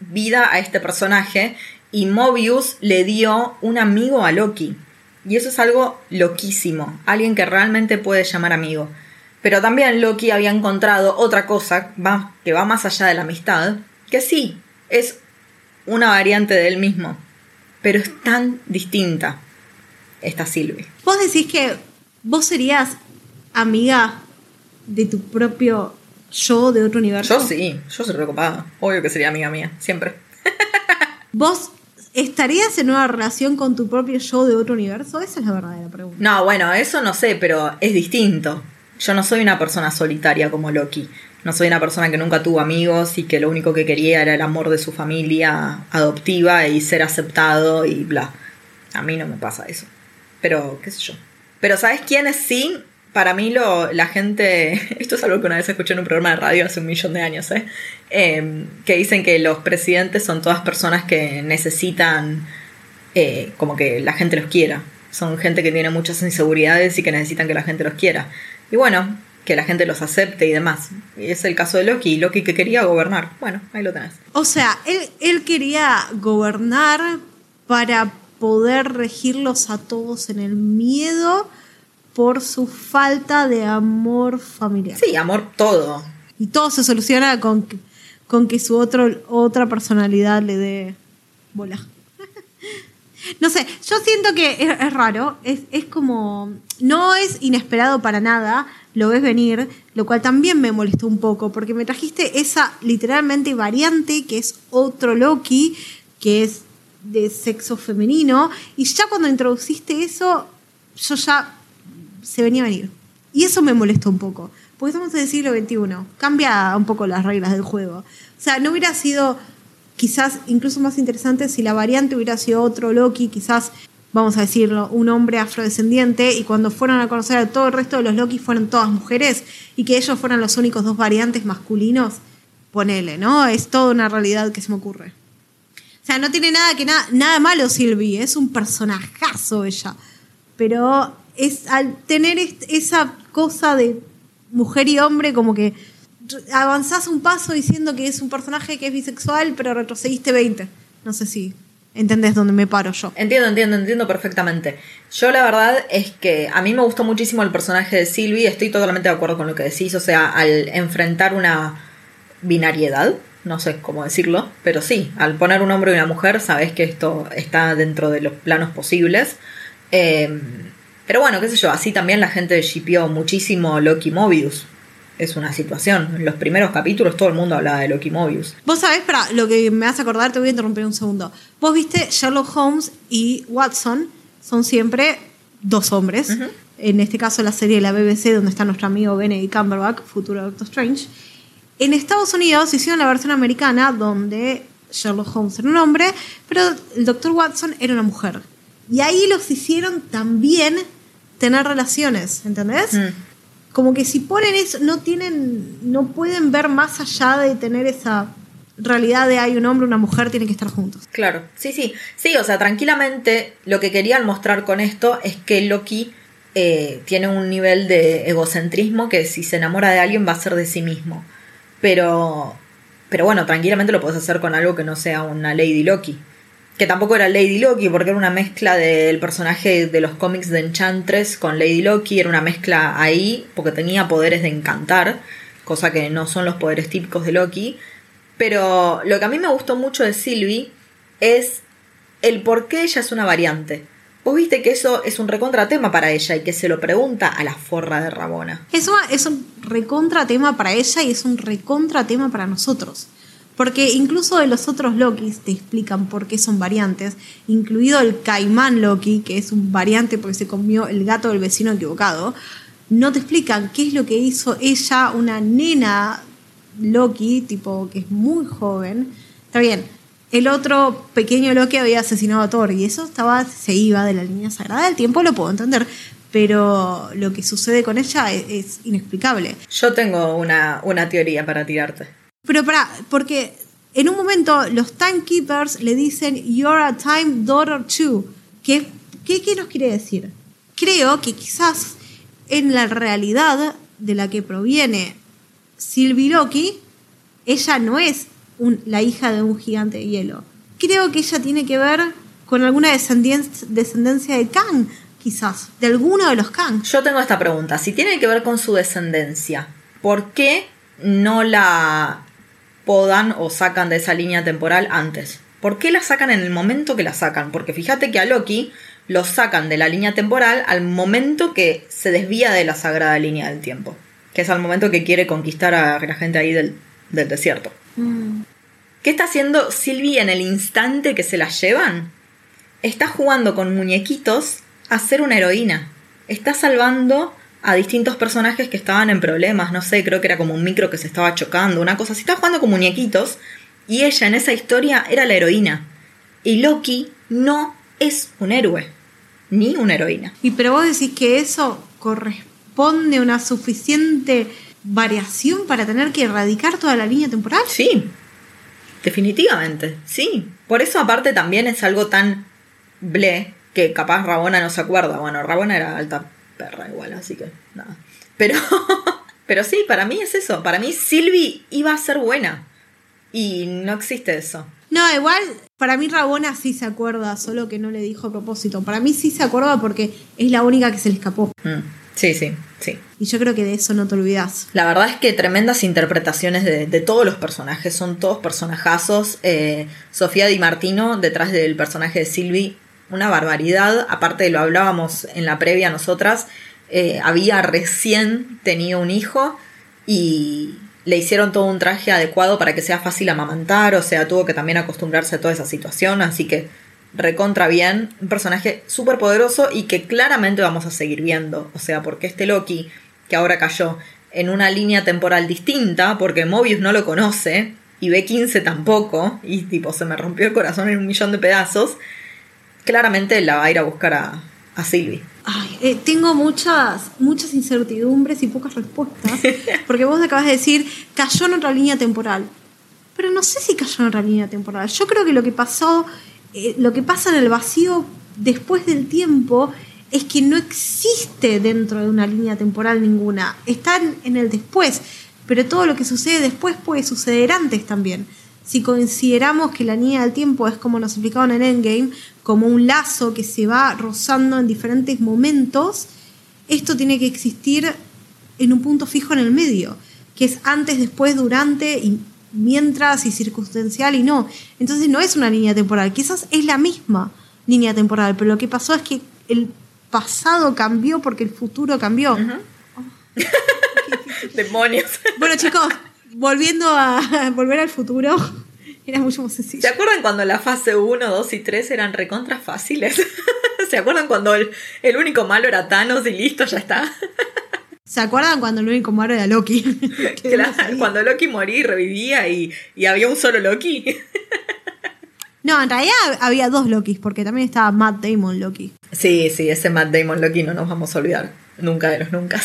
vida a este personaje y Mobius le dio un amigo a Loki. Y eso es algo loquísimo. Alguien que realmente puede llamar amigo. Pero también Loki había encontrado otra cosa que va más allá de la amistad. Que sí, es una variante de él mismo. Pero es tan distinta. Esta Sylvie. Vos decís que vos serías amiga de tu propio yo de otro universo. Yo sí, yo soy preocupada. Obvio que sería amiga mía, siempre. ¿Vos estarías en una relación con tu propio yo de otro universo? Esa es la verdadera pregunta. No, bueno, eso no sé, pero es distinto. Yo no soy una persona solitaria como Loki. No soy una persona que nunca tuvo amigos y que lo único que quería era el amor de su familia adoptiva y ser aceptado y bla. A mí no me pasa eso. Pero, qué sé yo. Pero, ¿sabes quiénes sí? Para mí lo, la gente, esto es algo que una vez escuché en un programa de radio hace un millón de años, ¿eh? Eh, que dicen que los presidentes son todas personas que necesitan eh, como que la gente los quiera. Son gente que tiene muchas inseguridades y que necesitan que la gente los quiera. Y bueno, que la gente los acepte y demás. Y es el caso de Loki. Loki que quería gobernar. Bueno, ahí lo tenés. O sea, él, él quería gobernar para poder regirlos a todos en el miedo por su falta de amor familiar. Sí, amor todo. Y todo se soluciona con que, con que su otro, otra personalidad le dé bola. No sé, yo siento que es, es raro, es, es como, no es inesperado para nada, lo ves venir, lo cual también me molestó un poco, porque me trajiste esa literalmente variante que es otro Loki, que es de sexo femenino, y ya cuando introduciste eso, yo ya se venía a venir. Y eso me molestó un poco, porque estamos en el siglo XXI, cambia un poco las reglas del juego. O sea, no hubiera sido quizás incluso más interesante si la variante hubiera sido otro Loki, quizás, vamos a decirlo, un hombre afrodescendiente, y cuando fueron a conocer a todo el resto de los Loki fueron todas mujeres, y que ellos fueran los únicos dos variantes masculinos, ponele, ¿no? Es toda una realidad que se me ocurre. O sea, no tiene nada que nada, nada malo Sylvie, es un personajazo ella. Pero es al tener esa cosa de mujer y hombre, como que avanzás un paso diciendo que es un personaje que es bisexual, pero retrocediste 20. No sé si entendés dónde me paro yo. Entiendo, entiendo, entiendo perfectamente. Yo la verdad es que a mí me gustó muchísimo el personaje de Sylvie, estoy totalmente de acuerdo con lo que decís, o sea, al enfrentar una binariedad, no sé cómo decirlo, pero sí, al poner un hombre y una mujer, sabes que esto está dentro de los planos posibles. Eh, pero bueno, qué sé yo, así también la gente shipeó muchísimo Loki Mobius. Es una situación. En los primeros capítulos todo el mundo hablaba de Loki Mobius. Vos sabés, para lo que me hace acordar, te voy a interrumpir un segundo. Vos viste Sherlock Holmes y Watson son siempre dos hombres. En este caso, la serie de la BBC, donde está nuestro amigo Benedict Cumberbatch, futuro Doctor Strange. En Estados Unidos hicieron la versión americana, donde Sherlock Holmes era un hombre, pero el Doctor Watson era una mujer. Y ahí los hicieron también tener relaciones, ¿entendés? Mm. Como que si ponen eso, no tienen, no pueden ver más allá de tener esa realidad de hay un hombre, una mujer, tienen que estar juntos. Claro, sí, sí. Sí, o sea, tranquilamente lo que querían mostrar con esto es que Loki eh, tiene un nivel de egocentrismo que si se enamora de alguien va a ser de sí mismo. Pero, pero bueno, tranquilamente lo puedes hacer con algo que no sea una Lady Loki. Que tampoco era Lady Loki, porque era una mezcla del personaje de los cómics de Enchantress con Lady Loki, era una mezcla ahí, porque tenía poderes de encantar, cosa que no son los poderes típicos de Loki. Pero lo que a mí me gustó mucho de Sylvie es el por qué ella es una variante. Vos viste que eso es un recontratema para ella y que se lo pregunta a la forra de Rabona. Es, una- es un recontra tema para ella y es un recontra tema para nosotros. Porque incluso de los otros Lokis te explican por qué son variantes, incluido el Caimán Loki, que es un variante porque se comió el gato del vecino equivocado, no te explican qué es lo que hizo ella, una nena Loki, tipo que es muy joven. Está bien, el otro pequeño Loki había asesinado a Thor y eso estaba, se iba de la línea sagrada del tiempo, lo puedo entender. Pero lo que sucede con ella es, es inexplicable. Yo tengo una, una teoría para tirarte. Pero para, porque en un momento los timekeepers le dicen You're a time daughter too. ¿Qué, qué, nos quiere decir? Creo que quizás en la realidad de la que proviene Sylvie Loki, ella no es la hija de un gigante de hielo. Creo que ella tiene que ver con alguna descendencia de Kang, quizás, de alguno de los Kang. Yo tengo esta pregunta. Si tiene que ver con su descendencia, ¿por qué no la podan o sacan de esa línea temporal antes? ¿Por qué la sacan en el momento que la sacan? Porque fíjate que a Loki lo sacan de la línea temporal al momento que se desvía de la sagrada línea del tiempo. Que es al momento que quiere conquistar a la gente ahí del, del desierto. ¿Qué está haciendo Sylvie en el instante que se la llevan? Está jugando con muñequitos a ser una heroína. Está salvando a distintos personajes que estaban en problemas. No sé, creo que era como un micro que se estaba chocando, una cosa así. Está jugando con muñequitos y ella en esa historia era la heroína. Y Loki no es un héroe, ni una heroína. Y pero vos decís que eso corresponde a una suficiente variación para tener que erradicar toda la línea temporal. Sí, definitivamente, sí. Por eso aparte también es algo tan ble que capaz Rabona no se acuerda. Bueno, Rabona era alta perra igual, así que nada. Pero, pero sí, para mí es eso. Para mí Sylvie iba a ser buena. Y no existe eso. No, igual, para mí Rabona sí se acuerda, solo que no le dijo a propósito. Para mí sí se acuerda porque es la única que se le escapó. Mm, Sí, sí, sí. Y yo creo que de eso no te olvidás. La verdad es que tremendas interpretaciones de, de todos los personajes, son todos personajazos. Eh, Sofía Di Martino, detrás del personaje de Sylvie, una barbaridad. Aparte, lo hablábamos en la previa nosotras, eh, había recién tenido un hijo y le hicieron todo un traje adecuado para que sea fácil amamantar, o sea, tuvo que también acostumbrarse a toda esa situación, así que recontra bien, un personaje súper poderoso y que claramente vamos a seguir viendo, o sea, porque este Loki, que ahora cayó en una línea temporal distinta, porque Mobius no lo conoce y B15 tampoco, y tipo se me rompió el corazón en un millón de pedazos, claramente la va a ir a buscar a, a Sylvie. Ay, eh, tengo muchas, muchas incertidumbres y pocas respuestas. Porque vos acabas de decir, cayó en otra línea temporal. Pero no sé si cayó en otra línea temporal. Yo creo que lo que pasó, eh, lo que pasa en el vacío después del tiempo es que no existe dentro de una línea temporal ninguna. Están en el después. Pero todo lo que sucede después puede suceder antes también. Si consideramos que la línea del tiempo es como nos explicaban en Endgame, como un lazo que se va rozando en diferentes momentos, esto tiene que existir en un punto fijo en el medio, que es antes, después, durante y mientras y circunstancial y no. Entonces no es una línea temporal, quizás es la misma línea temporal, pero lo que pasó es que el pasado cambió porque el futuro cambió. Demonios. Bueno chicos, volviendo a volver al futuro, era mucho más ¿Se sencillo. acuerdan cuando la fase 1, 2 y 3 eran recontra fáciles? ¿Se acuerdan cuando el, el único malo era Thanos y listo, ya está? ¿Se acuerdan cuando el único malo era Loki? Claro, cuando Loki moría y revivía y, y había un solo Loki. No, en realidad había dos Lokis, porque también estaba Matt Damon Loki. Sí, sí, ese Matt Damon Loki no nos vamos a olvidar. Nunca de los nunca.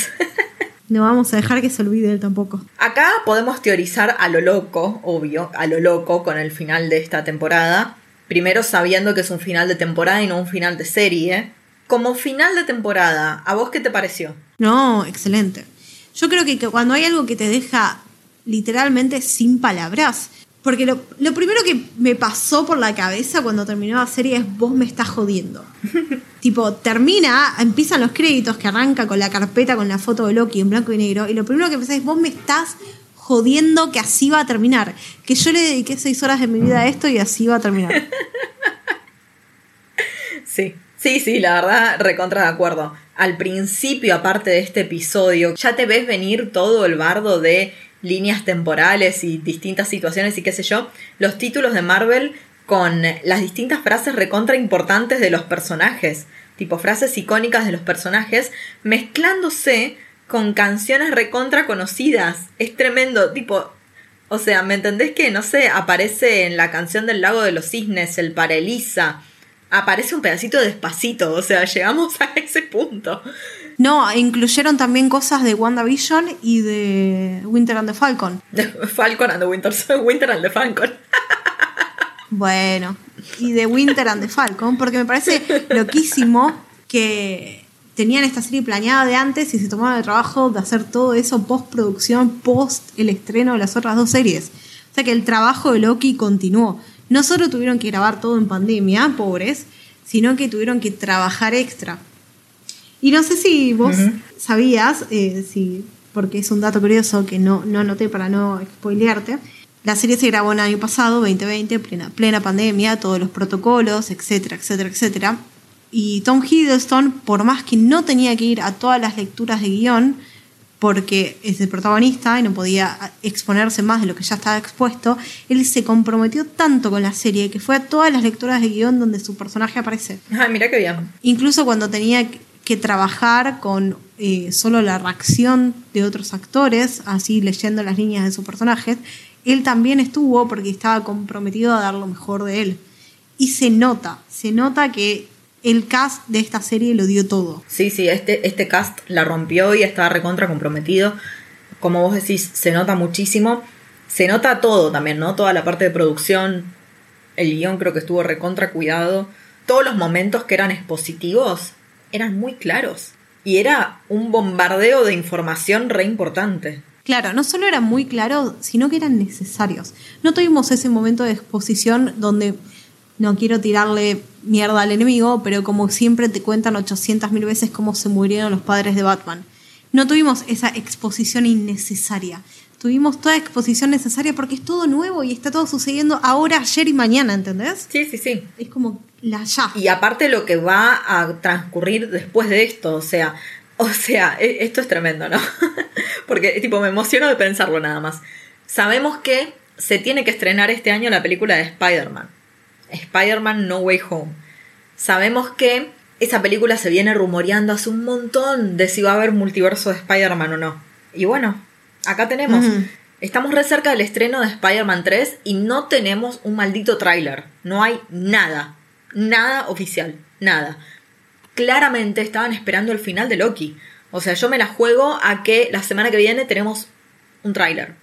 No vamos a dejar que se olvide él tampoco. Acá podemos teorizar a lo loco, obvio, a lo loco con el final de esta temporada. Primero sabiendo que es un final de temporada y no un final de serie. Como final de temporada, ¿a vos qué te pareció? No, excelente. Yo creo que, cuando hay algo que te deja literalmente sin palabras, porque lo, lo primero que me pasó por la cabeza cuando terminó la serie es vos me estás jodiendo. tipo, termina, empiezan los créditos que arranca con la carpeta con la foto de Loki en blanco y negro, y lo primero que pensás es vos me estás jodiendo que así va a terminar. Que yo le dediqué seis horas de mi vida a esto y así va a terminar. Sí, sí, sí, la verdad, recontra de acuerdo. Al principio, aparte de este episodio, ya te ves venir todo el bardo de líneas temporales y distintas situaciones y qué sé yo, los títulos de Marvel con las distintas frases recontra importantes de los personajes, tipo frases icónicas de los personajes, mezclándose con canciones recontra conocidas. Es tremendo, tipo, o sea, ¿me entendés que, no sé, aparece en la canción del lago de los cisnes, el para Elisa, aparece un pedacito despacito, o sea, llegamos a ese punto. No, incluyeron también cosas de WandaVision y de Winter and the Falcon. Falcon and the Winter, Winter and the Falcon. Bueno, y de Winter and the Falcon, porque me parece loquísimo que tenían esta serie planeada de antes y se tomaron el trabajo de hacer todo eso postproducción, post el estreno de las otras dos series. O sea que el trabajo de Loki continuó. No solo tuvieron que grabar todo en pandemia, pobres, sino que tuvieron que trabajar extra. Y no sé si vos sabías, eh, si, porque es un dato curioso que no, no anoté para no spoilearte, la serie se grabó el año pasado, 2020, plena, plena pandemia, todos los protocolos, etcétera, etcétera, etcétera. Y Tom Hiddleston, por más que no tenía que ir a todas las lecturas de guion, porque es el protagonista y no podía exponerse más de lo que ya estaba expuesto, él se comprometió tanto con la serie que fue a todas las lecturas de guion donde su personaje aparece. Ay, mira qué bien. Incluso cuando tenía que trabajar con eh, solo la reacción de otros actores, así leyendo las líneas de sus personajes, él también estuvo porque estaba comprometido a dar lo mejor de él. Y se nota, se nota que el cast de esta serie lo dio todo. Sí, sí, este, este cast la rompió y estaba recontra comprometido. Como vos decís, se nota muchísimo. Se nota todo también, ¿no? Toda la parte de producción. El guion creo que estuvo recontra cuidado. Todos los momentos que eran expositivos eran muy claros. Y era un bombardeo de información re importante. Claro, no solo eran muy claros, sino que eran necesarios. No tuvimos ese momento de exposición donde no quiero tirarle mierda al enemigo, pero como siempre te cuentan 800.000 veces cómo se murieron los padres de Batman. No tuvimos esa exposición innecesaria. Tuvimos toda exposición necesaria porque es todo nuevo y está todo sucediendo ahora, ayer y mañana, ¿entendés? Sí, sí, sí. Es como la ya. Y aparte lo que va a transcurrir después de esto, o sea, o sea, e, esto es tremendo, ¿no? porque tipo me emociono de pensarlo nada más. Sabemos que se tiene que estrenar este año la película de Spider-Man. Spider-Man No Way Home. Sabemos que esa película se viene rumoreando hace un montón de si va a haber multiverso de Spider-Man o no. Y bueno, acá tenemos. Estamos re cerca del estreno de Spider-Man 3 y no tenemos un maldito tráiler. No hay nada. Nada oficial. Nada. Claramente estaban esperando el final de Loki. O sea, yo me la juego a que la semana que viene tenemos un tráiler.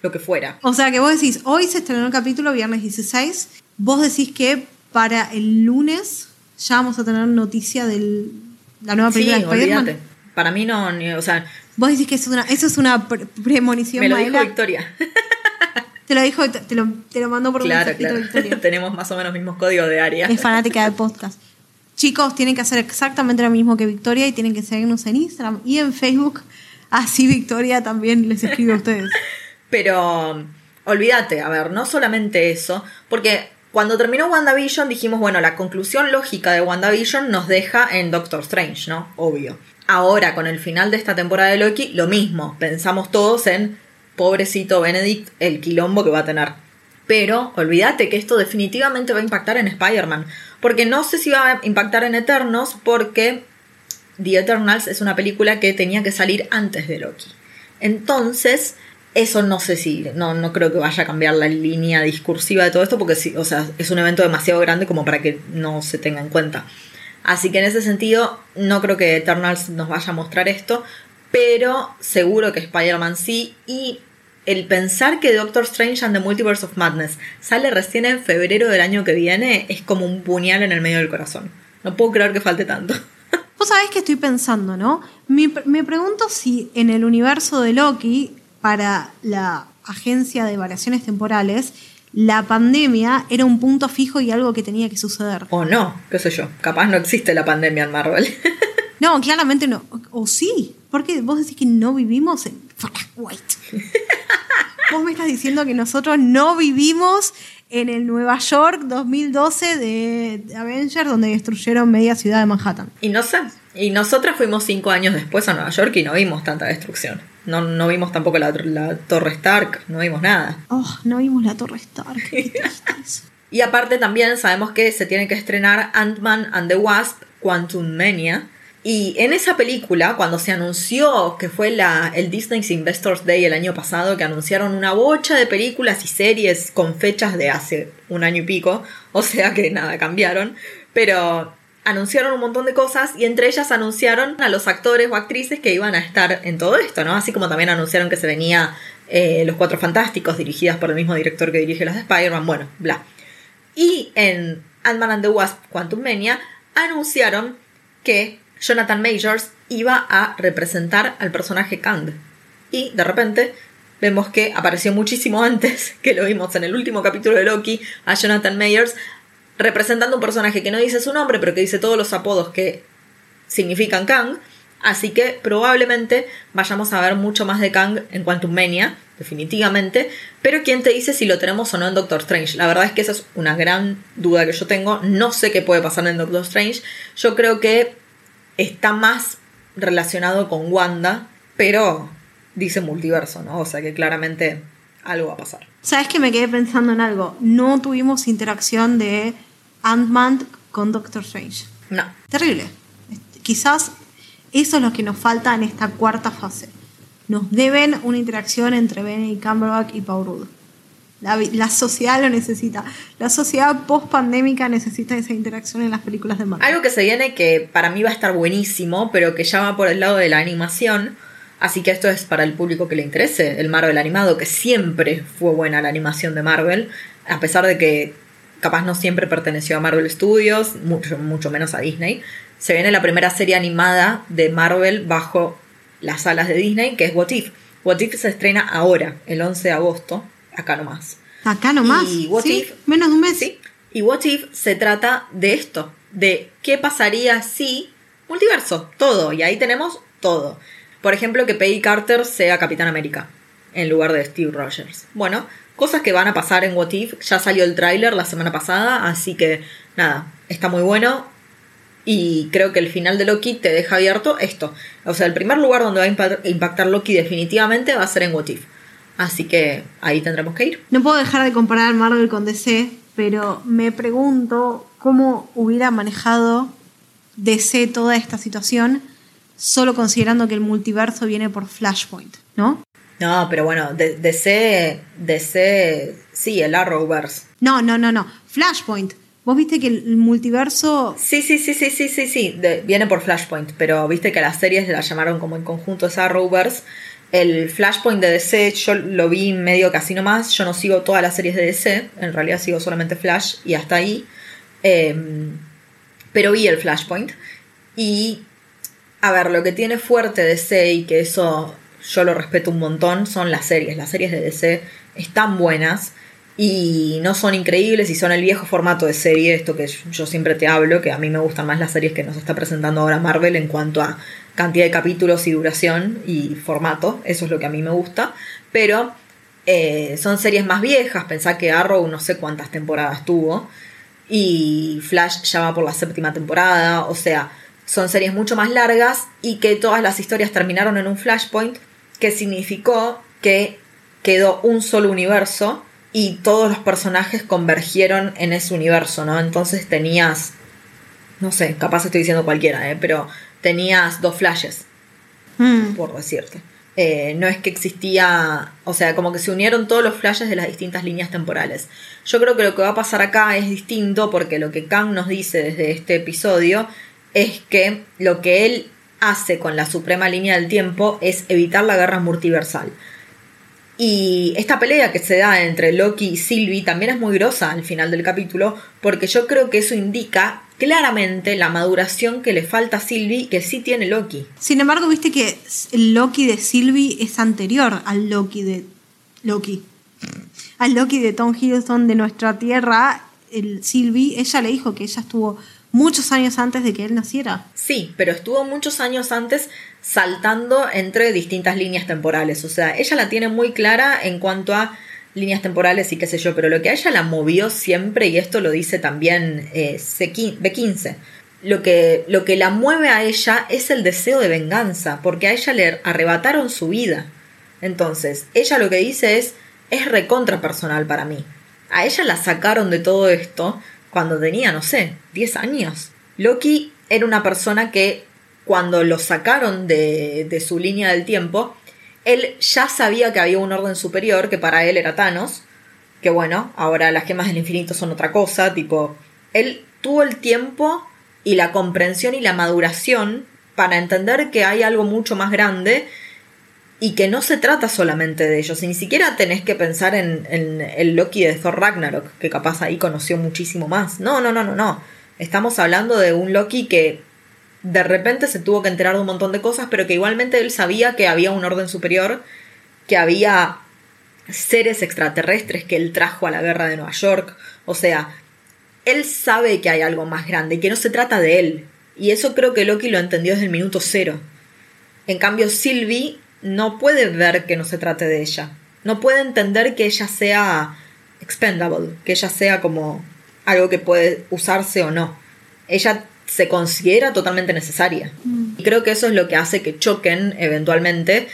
Lo que fuera. O sea, que vos decís, hoy se estrenó el capítulo, viernes 16, Vos decís que para el lunes ya vamos a tener noticia de la nueva película de Spider-Man. Para mí no, o sea. Vos decís que eso es una, eso es una premonición. Me lo dijo Victoria. Te lo dijo, te lo, te lo mandó por un claro, claro. Victoria. Tenemos más o menos mismos códigos de área. Es fanática del podcast. Chicos, tienen que hacer exactamente lo mismo que Victoria y tienen que seguirnos en Instagram y en Facebook. Así Victoria también les escribe a ustedes. Pero olvídate, a ver, no solamente eso, porque cuando terminó WandaVision dijimos, bueno, la conclusión lógica de WandaVision nos deja en Doctor Strange, ¿no? Obvio. Ahora, con el final de esta temporada de Loki, lo mismo. Pensamos todos en, pobrecito Benedict, el quilombo que va a tener. Pero olvídate que esto definitivamente va a impactar en Spider-Man. Porque no sé si va a impactar en Eternos, porque The Eternals es una película que tenía que salir antes de Loki. Entonces, eso no sé si, no, no creo que vaya a cambiar la línea discursiva de todo esto, porque sí, o sea, es un evento demasiado grande como para que no se tenga en cuenta. Así que en ese sentido, no creo que Eternals nos vaya a mostrar esto, pero seguro que Spider-Man sí. Y el pensar que Doctor Strange and the Multiverse of Madness sale recién en febrero del año que viene es como un puñal en el medio del corazón. No puedo creer que falte tanto. Vos sabés que estoy pensando, ¿no? Me, me pregunto si en el universo de Loki para la agencia de variaciones temporales, la pandemia era un punto fijo y algo que tenía que suceder. O no, qué sé yo. Capaz no existe la pandemia en Marvel. no, claramente no. O sí. Porque vos decís que no vivimos en White. vos me estás diciendo que nosotros no vivimos en el Nueva York 2012 de Avengers, donde destruyeron media ciudad de Manhattan. Y no sé. Y nosotras fuimos cinco años después a Nueva York y no vimos tanta destrucción. No, no vimos tampoco la, Torre Stark, no vimos nada. Oh, no vimos la Torre Stark. y aparte también sabemos que se tiene que estrenar Ant-Man and the Wasp, Quantum Mania. Y en esa película, cuando se anunció que fue la, el Disney's Investors Day el año pasado, que anunciaron una bocha de películas y series con fechas de hace un año y pico, o sea que nada, cambiaron, pero anunciaron un montón de cosas y entre ellas anunciaron a los actores o actrices que iban a estar en todo esto, ¿no? Así como también anunciaron que se venía eh, Los Cuatro Fantásticos, dirigidas por el mismo director que dirige las de Spider-Man, bueno, bla. Y en Ant-Man and the Wasp Quantum Mania anunciaron que Jonathan Majors iba a representar al personaje Kang. Y de repente vemos que apareció muchísimo antes, que lo vimos en el último capítulo de Loki, a Jonathan Majors representando un personaje que no dice su nombre, pero que dice todos los apodos que significan Kang. Así que probablemente vayamos a ver mucho más de Kang en Quantum Mania, definitivamente. Pero ¿quién te dice si lo tenemos o no en Doctor Strange? La verdad es que esa es una gran duda que yo tengo. No sé qué puede pasar en Doctor Strange. Yo creo que está más relacionado con Wanda, pero dice multiverso, ¿no? O sea que claramente algo va a pasar. ¿Sabes que me quedé pensando en algo? No tuvimos interacción de Ant-Man con Doctor Strange. No. Terrible. Quizás eso es lo que nos falta en esta cuarta fase. Nos deben una interacción entre Benny Cumberbatch y Paul Rudd. La, la, sociedad lo necesita. La sociedad post-pandémica necesita esa interacción en las películas de Marvel. Algo que se viene que para mí va a estar buenísimo, pero que ya va por el lado de la animación. Así que esto es para el público que le interese, el Marvel animado, que siempre fue buena la animación de Marvel, a pesar de que capaz no siempre perteneció a Marvel Studios, mucho, mucho menos a Disney se viene la primera serie animada de Marvel bajo las alas de Disney, que es What If. What If se estrena ahora, el 11 de agosto, acá nomás. Acá nomás. Y What ¿Sí? If, Menos de un mes. ¿sí? Y What If se trata de esto, de qué pasaría si multiverso, todo, y ahí tenemos todo. Por ejemplo, que Peggy Carter sea Capitán América en lugar de Steve Rogers. Bueno, cosas que van a pasar en What If, ya salió el tráiler la semana pasada, así que nada, está muy bueno. Y creo que el final de Loki te deja abierto esto. O sea, el primer lugar donde va a impactar Loki definitivamente va a ser en What If. Así que ahí tendremos que ir. No puedo dejar de comparar Marvel con DC, pero me pregunto cómo hubiera manejado DC toda esta situación, solo considerando que el multiverso viene por Flashpoint, ¿no? No, pero bueno, DC, DC, sí, el Arrowverse. No, no, no, no. Flashpoint. Vos viste que el multiverso. Sí, sí, sí, sí, sí, sí, sí. De, viene por Flashpoint, pero viste que las series la llamaron como en conjunto esa Arrowverse. El Flashpoint de DC yo lo vi medio casi nomás. Yo no sigo todas las series de DC. En realidad sigo solamente Flash y hasta ahí. Eh, pero vi el Flashpoint. Y. A ver, lo que tiene fuerte DC y que eso yo lo respeto un montón son las series. Las series de DC están buenas y no son increíbles y son el viejo formato de serie, esto que yo siempre te hablo, que a mí me gustan más las series que nos está presentando ahora Marvel en cuanto a cantidad de capítulos y duración y formato, eso es lo que a mí me gusta, pero eh, son series más viejas, pensá que Arrow no sé cuántas temporadas tuvo. Y Flash ya va por la séptima temporada, o sea, son series mucho más largas y que todas las historias terminaron en un flashpoint, que significó que quedó un solo universo y todos los personajes convergieron en ese universo, ¿no? Entonces tenías, no sé, capaz estoy diciendo cualquiera, ¿eh? pero tenías dos flashes, Mm. por decirte. Eh, no es que existía, o sea, como que se unieron todos los flashes de las distintas líneas temporales. Yo creo que lo que va a pasar acá es distinto porque lo que Kang nos dice desde este episodio es que lo que él hace con la suprema línea del tiempo es evitar la guerra multiversal. Y esta pelea que se da entre Loki y Sylvie también es muy grosa al final del capítulo, porque yo creo que eso indica claramente la maduración que le falta a Sylvie que sí tiene Loki. Sin embargo, viste que el Loki de Sylvie es anterior al Loki de. Loki. Al Loki de Tom Hiddleston de nuestra tierra. El Sylvie, ella le dijo que ella estuvo muchos años antes de que él naciera. Sí, pero estuvo muchos años antes saltando entre distintas líneas temporales. O sea, ella la tiene muy clara en cuanto a líneas temporales y qué sé yo, pero lo que a ella la movió siempre, y esto lo dice también eh, B15, lo que, lo que la mueve a ella es el deseo de venganza, porque a ella le arrebataron su vida. Entonces, ella lo que dice es, es recontra personal para mí. A ella la sacaron de todo esto cuando tenía, no sé, 10 años. Loki era una persona que cuando lo sacaron de, de su línea del tiempo, él ya sabía que había un orden superior, que para él era Thanos, que bueno, ahora las gemas del infinito son otra cosa, tipo, él tuvo el tiempo y la comprensión y la maduración para entender que hay algo mucho más grande y que no se trata solamente de ellos. Y ni siquiera tenés que pensar en, en, el Loki de Thor Ragnarok, que capaz ahí conoció muchísimo más. No, no, no, no, no. Estamos hablando de un Loki que de repente se tuvo que enterar de un montón de cosas, pero que igualmente él sabía que había un orden superior, que había seres extraterrestres que él trajo a la guerra de Nueva York. O sea, él sabe que hay algo más grande, que no se trata de él. Y eso creo que Loki lo entendió desde el minuto cero. En cambio, Sylvie no puede ver que no se trate de ella. No puede entender que ella sea expendable, que ella sea como algo que puede usarse o no. Ella se considera totalmente necesaria. Mm. Y creo que eso es lo que hace que choquen eventualmente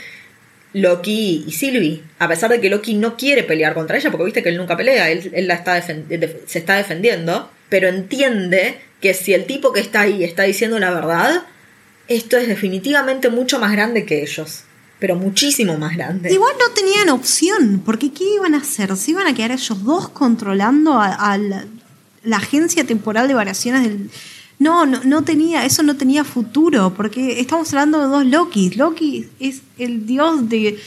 Loki y Sylvie. A pesar de que Loki no quiere pelear contra ella, porque viste que él nunca pelea, él, la está se está defendiendo, pero entiende que si el tipo que está ahí está diciendo la verdad, esto es definitivamente mucho más grande que ellos. Pero muchísimo más grande. Igual no tenían opción, porque ¿qué iban a hacer? ¿Se iban a quedar ellos dos controlando a, la agencia temporal de variaciones del, no, no, no tenía, eso no tenía futuro, porque estamos hablando de dos Loki. Loki es el dios de,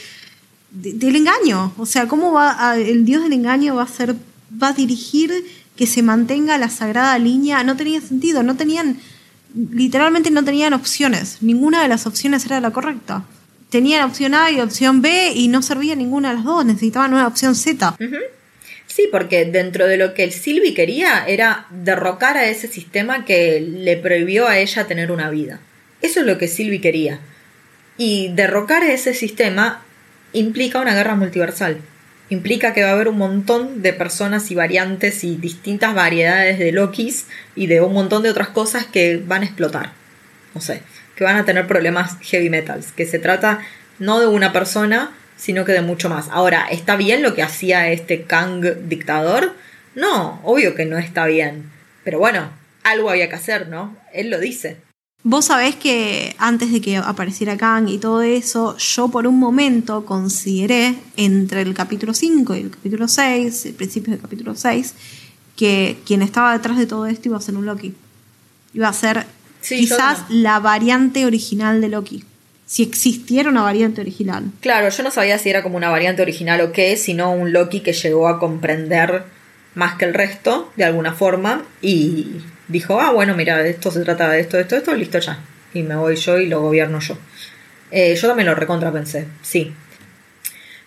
del engaño. O sea, ¿cómo va el dios del engaño va a ser, va a dirigir que se mantenga la sagrada línea? No tenía sentido, no tenían, literalmente no tenían opciones. Ninguna de las opciones era la correcta. Tenían opción A y opción B y no servía ninguna de las dos, necesitaban una opción Z. Sí, porque dentro de lo que el Silvi quería era derrocar a ese sistema que le prohibió a ella tener una vida. Eso es lo que Silvi quería. Y derrocar a ese sistema implica una guerra multiversal. Implica que va a haber un montón de personas y variantes y distintas variedades de Lokis y de un montón de otras cosas que van a explotar. No sé, que van a tener problemas heavy metals. Que se trata no de una persona, sino que de mucho más. Ahora, ¿está bien lo que hacía este Kang dictador? No, obvio que no está bien. Pero bueno, algo había que hacer, ¿no? Él lo dice. Vos sabés que antes de que apareciera Kang y todo eso, yo por un momento consideré entre el capítulo 5 y el capítulo 6, el principio del capítulo 6, que quien estaba detrás de todo esto iba a ser un Loki. Iba a ser quizás la variante original de Loki si existiera una variante original. Claro, yo no sabía si era como una variante original o qué, sino un Loki que llegó a comprender más que el resto, de alguna forma, y dijo, ah, bueno, mira, esto se trata de esto, de esto, esto, listo ya. Y me voy yo y lo gobierno yo. Eh, yo también lo recontrapensé, sí.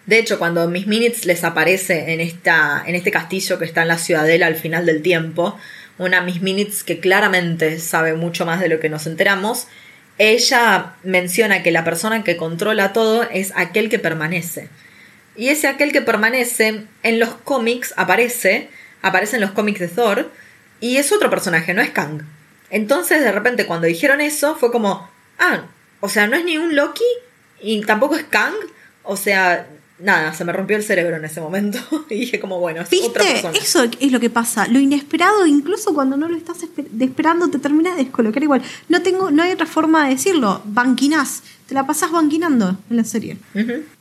De hecho, cuando Miss Minutes les aparece en, esta, en este castillo que está en la ciudadela al final del tiempo, una Miss Minutes que claramente sabe mucho más de lo que nos enteramos, ella menciona que la persona que controla todo es aquel que permanece. Y ese aquel que permanece en los cómics aparece, aparece en los cómics de Thor, y es otro personaje, no es Kang. Entonces, de repente, cuando dijeron eso, fue como, ah, o sea, no es ni un Loki y tampoco es Kang. O sea, nada, se me rompió el cerebro en ese momento y dije como, bueno, es otra persona. Eso es lo que pasa. Lo inesperado, incluso cuando no lo estás esperando, te termina de descolocar igual. No tengo, no hay otra forma de decirlo. Banquinás. Te la pasás banquinando en la serie.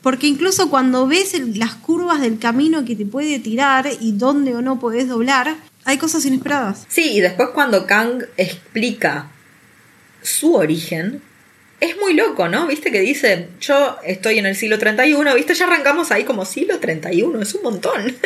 Porque incluso cuando ves las curvas del camino que te puede tirar y dónde o no podés doblar, hay cosas inesperadas. Sí, y después cuando Kang explica su origen, es muy loco, ¿no? Viste que dice, yo estoy en el siglo 31, viste, ya arrancamos ahí como siglo 31, es un montón.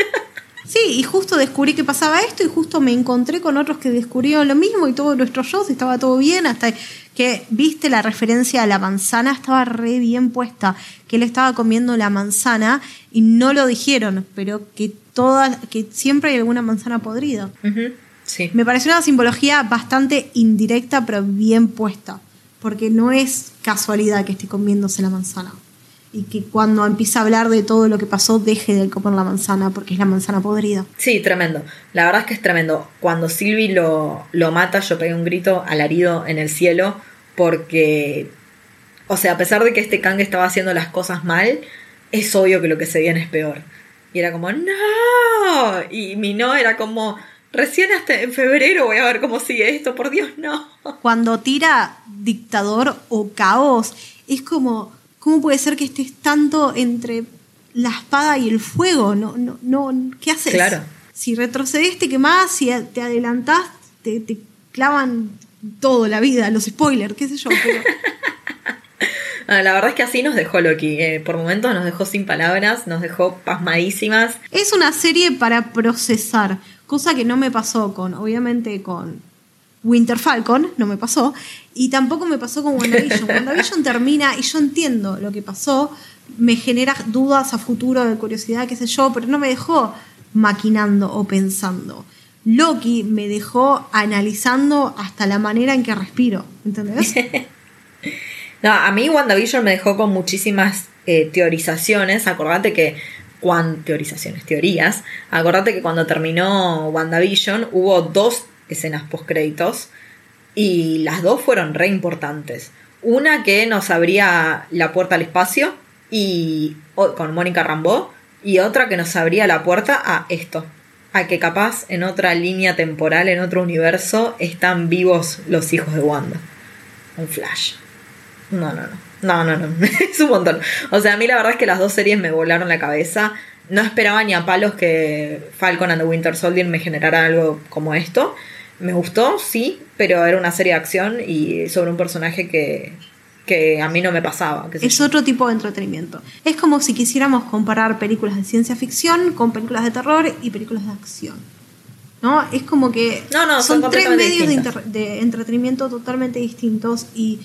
Sí, y justo descubrí que pasaba esto y justo me encontré con otros que descubrieron lo mismo y todos nuestros shows estaba todo bien hasta que viste la referencia a la manzana estaba re bien puesta, que él estaba comiendo la manzana y no lo dijeron, pero que todas que siempre hay alguna manzana podrida. sí. Me pareció una simbología bastante indirecta pero bien puesta porque no es casualidad que esté comiéndose la manzana. Y que cuando empieza a hablar de todo lo que pasó, deje de comer la manzana, porque es la manzana podrida. Sí, tremendo. La verdad es que es tremendo. Cuando Sylvie lo, lo mata, yo pegué un grito alarido en el cielo, porque, o sea, a pesar de que este Kang estaba haciendo las cosas mal, es obvio que lo que se viene es peor. Y era como, no. Y mi no era como, Recién hasta en febrero voy a ver cómo sigue esto, por Dios, no. Cuando tira dictador o caos, es como, ¿cómo puede ser que estés tanto entre la espada y el fuego? No, no, no, ¿qué haces? Claro. Si retrocedes te quemás, si te adelantás te, te clavan todo, la vida, los spoilers, qué sé yo. Pero... Ah, la verdad es que así nos dejó Loki. Eh, por momentos nos dejó sin palabras, nos dejó pasmadísimas. Es una serie para procesar, cosa que no me pasó con, obviamente, con Winter Falcon, no me pasó, y tampoco me pasó con WandaVision. WandaVision termina y yo entiendo lo que pasó, me genera dudas a futuro de curiosidad, qué sé yo, pero no me dejó maquinando o pensando. Loki me dejó analizando hasta la manera en que respiro, ¿entendés? no, a mí WandaVision me dejó con muchísimas eh, teorizaciones. Acordate que cuando teorizaciones, teorías. Acordate que cuando terminó WandaVision hubo dos escenas post créditos y las dos fueron re importantes. Una que nos abría la puerta al espacio y con Mónica Rambeau y otra que nos abría la puerta a esto, a que capaz en otra línea temporal, en otro universo, están vivos los hijos de Wanda. Un flash. No, no, no. No, no, no. es un montón. O sea, a mí la verdad es que las dos series me volaron la cabeza. No esperaba ni a palos que Falcon and the Winter Soldier me generara algo como esto. Me gustó, sí, pero era una serie de acción y sobre un personaje que, que a mí no me pasaba. es otro tipo de entretenimiento. Es como si quisiéramos comparar películas de ciencia ficción con películas de terror y películas de acción. ¿No? Es como que no, no, son, tres medios de, entretenimiento totalmente distintos y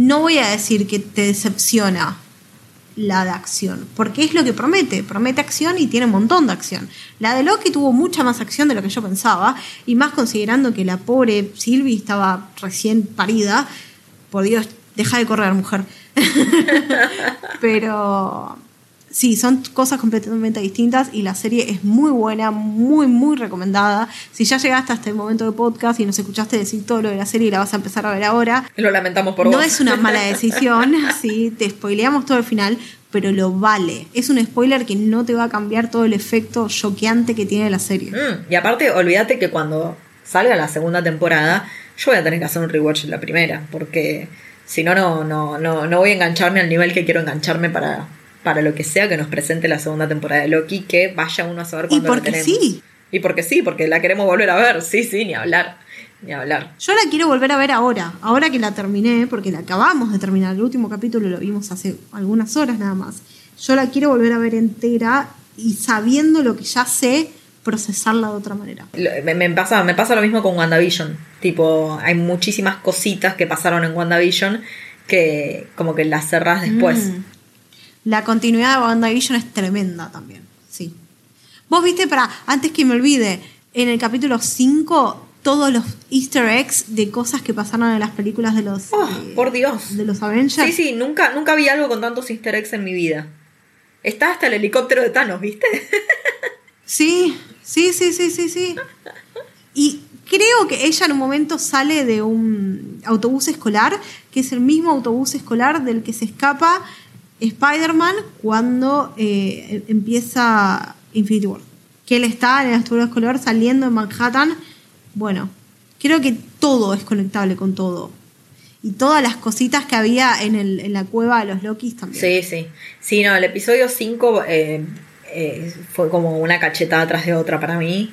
no voy a decir que te decepciona la de acción, porque es lo que promete, promete acción y tiene un montón de acción. La de Loki tuvo mucha más acción de lo que yo pensaba, y más considerando que la pobre Sylvie estaba recién parida, por Dios, deja de correr, mujer. Pero sí, son cosas completamente distintas y la serie es muy buena, muy, muy recomendada. Si ya llegaste hasta el momento de podcast y nos escuchaste decir todo lo de la serie y la vas a empezar a ver ahora. Lo lamentamos por no vos. No es una mala decisión, sí, te spoileamos todo el final, pero lo vale. Es un spoiler que no te va a cambiar todo el efecto choqueante que tiene la serie. Mm, y aparte, olvídate que cuando salga la segunda temporada, yo voy a tener que hacer un rewatch en la primera, porque si no, no, no, no, voy a engancharme al nivel que quiero engancharme para, para lo que sea que nos presente la segunda temporada de Loki, que vaya uno a saber cuándo y porque la Sí. Y porque sí, porque la queremos volver a ver, sí, sí, ni hablar, ni hablar. Yo la quiero volver a ver ahora, ahora que la terminé, porque la acabamos de terminar, el último capítulo lo vimos hace algunas horas nada más. Yo la quiero volver a ver entera y sabiendo lo que ya sé, procesarla de otra manera. Me, pasa, me pasa lo mismo con WandaVision. Tipo, hay muchísimas cositas que pasaron en WandaVision que como que las cerrás después. Mm. La continuidad de WandaVision es tremenda también, sí. Vos viste, para, antes que me olvide, en el capítulo 5 todos los easter eggs de cosas que pasaron en las películas de los oh, por Dios de los Avengers. Sí, sí, nunca nunca vi algo con tantos easter eggs en mi vida. Está hasta el helicóptero de Thanos, ¿viste? sí, Sí, sí, sí, sí, sí. Y creo que ella en un momento sale de un autobús escolar, que es el mismo autobús escolar del que se escapa Spider-Man cuando eh, empieza Infinity War. Que él está en el autobús escolar saliendo en Manhattan. Bueno, creo que todo es conectable con todo. Y todas las cositas que había en, la cueva de los Lokis también. Sí, sí. Sí, no, el episodio 5 eh, fue como una cachetada tras de otra para mí.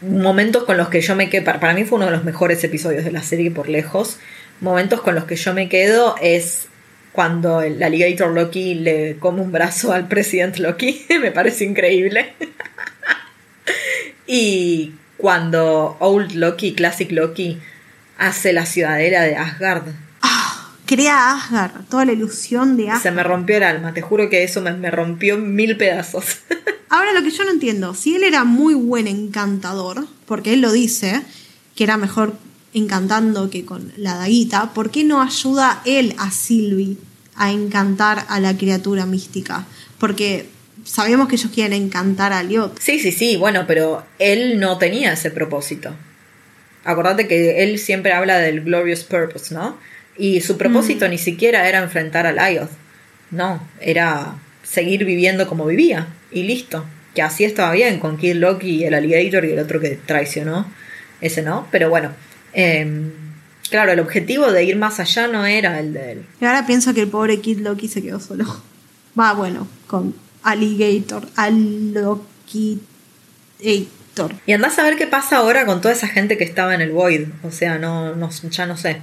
Momentos con los que yo me quedo, para, mí fue uno de los mejores episodios de la serie por lejos. Momentos con los que yo me quedo es cuando el alligator Loki le come un brazo al presidente Loki, me parece increíble. y cuando Old Loki, Classic Loki, hace la ciudadela de Asgard crea Asgard, toda la ilusión de Asgard. Se me rompió el alma, te juro que eso me, rompió mil pedazos. Ahora lo que yo no entiendo, si él era muy buen encantador, porque él lo dice, que era mejor encantando que con la daguita, ¿por qué no ayuda él a Sylvie a encantar a la criatura mística? Porque sabemos que ellos quieren encantar a Liot. Sí, sí, sí, bueno, pero él no tenía ese propósito. Acordate que él siempre habla del glorious purpose, ¿no? Y su propósito mm. ni siquiera era enfrentar a Lyoth. No, era seguir viviendo como vivía. Y listo. Que así estaba bien con Kid Loki y el Alligator y el otro que traicionó. Ese no. Pero bueno. Em, claro, el objetivo de ir más allá no era el de él. Y ahora pienso que el pobre Kid Loki se quedó solo. Va, bueno, con Alligator, actor. Y andás a ver qué pasa ahora con toda esa gente que estaba en el Void. O sea, no, no ya no sé.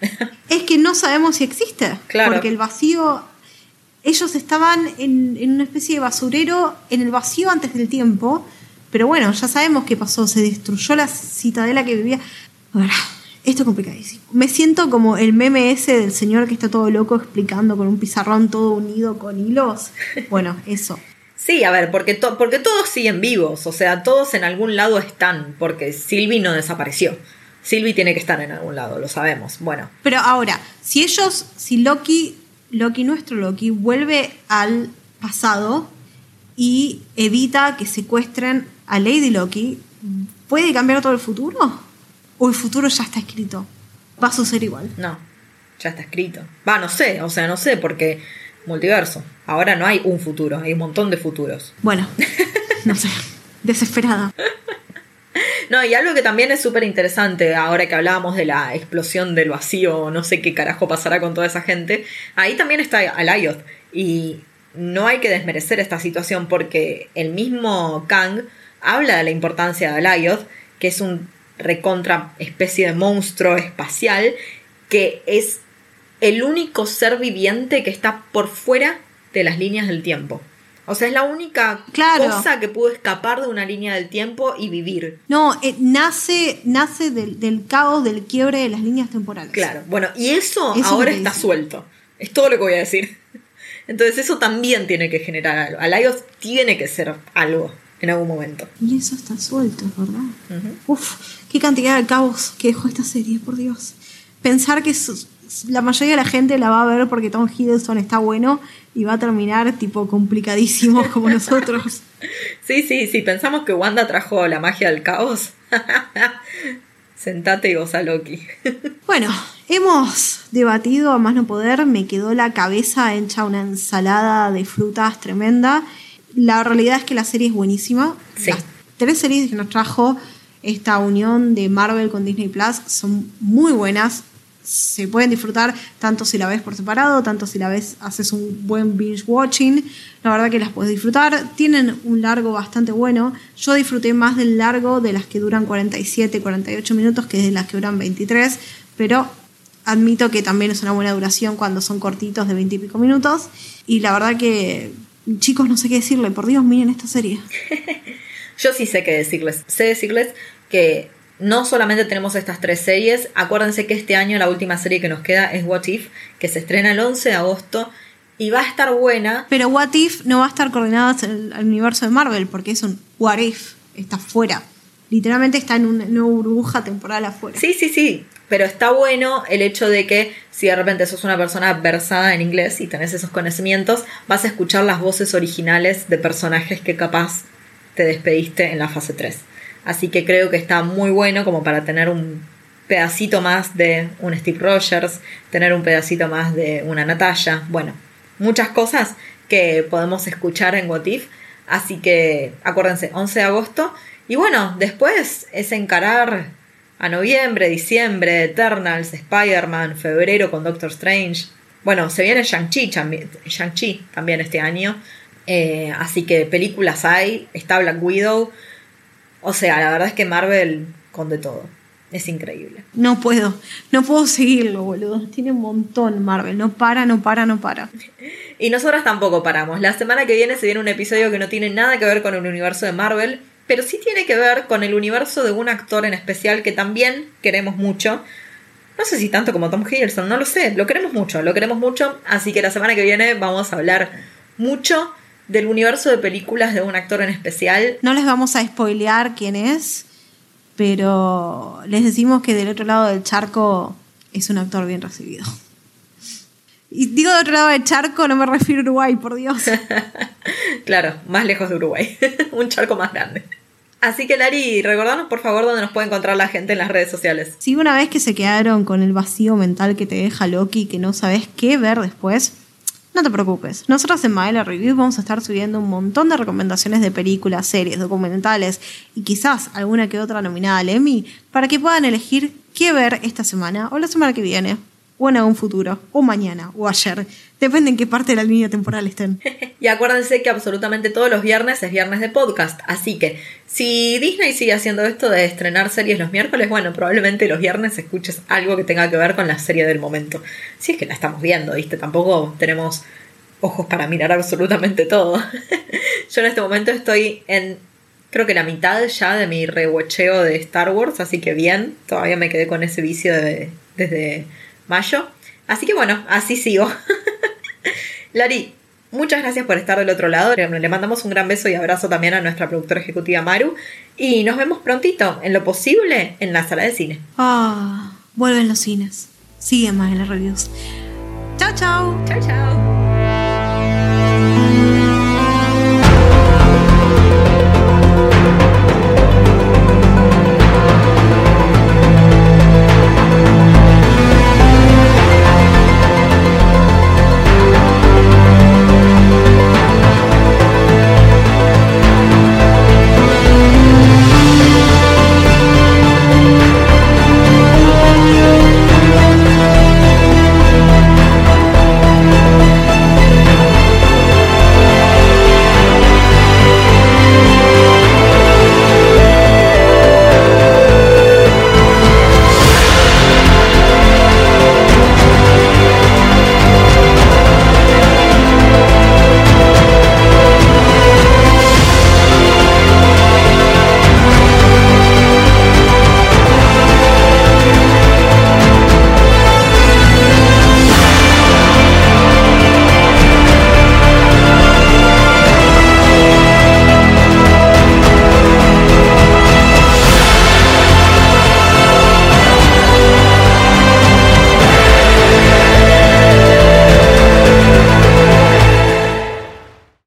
es que no sabemos si existe. Claro. Porque el vacío. Ellos estaban en, en una especie de basurero en el vacío antes del tiempo. Pero bueno, ya sabemos qué pasó. Se destruyó la citadela que vivía. Ahora, esto es complicadísimo. Me siento como el meme ese del señor que está todo loco explicando con un pizarrón todo unido con hilos. Bueno, eso. Sí, a ver, porque, to- porque todos siguen vivos, o sea, todos en algún lado están, porque Sylvie no desapareció. Sylvie tiene que estar en algún lado, lo sabemos. Bueno, Pero ahora, si ellos, si Loki, Loki, nuestro Loki, vuelve al pasado y evita que secuestren a Lady Loki, ¿puede cambiar todo el futuro? ¿O el futuro ya está escrito? Va a suceder igual. no, ya está escrito. Va, no sé, o sea, no sé, porque multiverso. Ahora no hay un futuro, hay un montón de futuros. Bueno, no sé, desesperada. No, y algo que también es súper interesante, ahora que hablábamos de la explosión del vacío, no sé qué carajo pasará con toda esa gente, ahí también está Alayoth. Y no hay que desmerecer esta situación porque el mismo Kang habla de la importancia de Alayoth, que es un recontra especie de monstruo espacial, que es el único ser viviente que está por fuera de las líneas del tiempo. O sea, es la única Claro. cosa que pudo escapar de una línea del tiempo y vivir. No, eh, nace, nace del, del caos, del quiebre de las líneas temporales. Claro, bueno, y eso, Eso ahora está dice. suelto. Es todo lo que voy a decir. Entonces eso también tiene que generar algo. Alaios tiene que ser algo en algún momento. Y eso está suelto, ¿verdad? Uf, qué cantidad de caos que dejó esta serie, por Dios. Pensar que su- la mayoría de la gente la va a ver porque Tom Hiddleston está bueno y va a terminar tipo complicadísimo como nosotros. Sí, sí, sí, pensamos que Wanda trajo la magia del caos. Sentate y goza Loki. Bueno, hemos debatido a más no poder. Me quedó la cabeza hecha una ensalada de frutas tremenda. La realidad es que la serie es buenísima. Sí. Las tres series que nos trajo esta unión de Marvel con Disney Plus son muy buenas. Se pueden disfrutar tanto si la ves por separado, tanto si la ves, haces un buen binge watching. La verdad que las puedes disfrutar. Tienen un largo bastante bueno. Yo disfruté más del largo de las que duran 47, 48 minutos que de las que duran 23. Pero admito que también es una buena duración cuando son cortitos de 20 y pico minutos. Y la verdad que, chicos, no sé qué decirle. Por Dios, miren esta serie. Yo sí sé qué decirles. Sé decirles que no solamente tenemos estas tres series. Acuérdense que este año la última serie que nos queda es What If, que se estrena el 11 de agosto y va a estar buena. Pero What If no va a estar coordinada al universo de Marvel porque es un What If. Está fuera. Literalmente está en una, una burbuja temporal afuera. Sí, sí, sí. Pero está bueno el hecho de que si de repente sos una persona versada en inglés y tenés esos conocimientos, vas a escuchar las voces originales de personajes que capaz te despediste en la fase 3. Así que creo que está muy bueno como para tener un pedacito más de un Steve Rogers, tener un pedacito más de una Natalia. Bueno, muchas cosas que podemos escuchar en What If. Así que acuérdense, 11 de agosto. Y bueno, después es encarar a noviembre, diciembre, Eternals, Spider-Man, febrero con Doctor Strange. Bueno, se viene Shang-Chi Shang-Chi también este año. Eh, así que películas hay, está Black Widow. O sea, la verdad es que Marvel con de todo. Es increíble. No puedo. No puedo seguirlo, boludo. Tiene un montón Marvel. No para, no para, no para. Y nosotras tampoco paramos. La semana que viene se viene un episodio que no tiene nada que ver con el universo de Marvel, pero sí tiene que ver con el universo de un actor en especial que también queremos mucho. No sé si tanto como Tom Hiddleston, no lo sé. Lo queremos mucho, lo queremos mucho. Así que la semana que viene vamos a hablar mucho del universo de películas de un actor en especial. No les vamos a spoilear quién es, pero les decimos que del otro lado del charco es un actor bien recibido. Y digo del otro lado del charco, no me refiero a Uruguay, por Dios. claro, más lejos de Uruguay. un charco más grande. Así que Lari, recordanos por favor dónde nos puede encontrar la gente en las redes sociales. Si una vez que se quedaron con el vacío mental que te deja Loki, que no sabes qué ver después, no te preocupes. Nosotros en Maela Reviews vamos a estar subiendo un montón de recomendaciones de películas, series, documentales y quizás alguna que otra nominada al Emmy para que puedan elegir qué ver esta semana o la semana que viene. O en algún futuro, o mañana, o ayer. Depende en qué parte de la línea temporal estén. y acuérdense que absolutamente todos los viernes es viernes de podcast, así que si Disney sigue haciendo esto de estrenar series los miércoles, bueno, probablemente los viernes escuches algo que tenga que ver con la serie del momento. Si es que la estamos viendo, ¿viste? Tampoco tenemos ojos para mirar absolutamente todo. Yo en este momento estoy en creo que la mitad ya de mi rewatcheo de Star Wars, así que bien, todavía me quedé con ese vicio de, desde mayo. Así que bueno, así sigo. Lari, muchas gracias por estar del otro lado. Le mandamos un gran beso y abrazo también a nuestra productora ejecutiva Maru. Y nos vemos prontito, en lo posible, en la sala de cine. Ah, vuelven los cines. Siguen más en las reviews. Chao, chao. Chao, chao.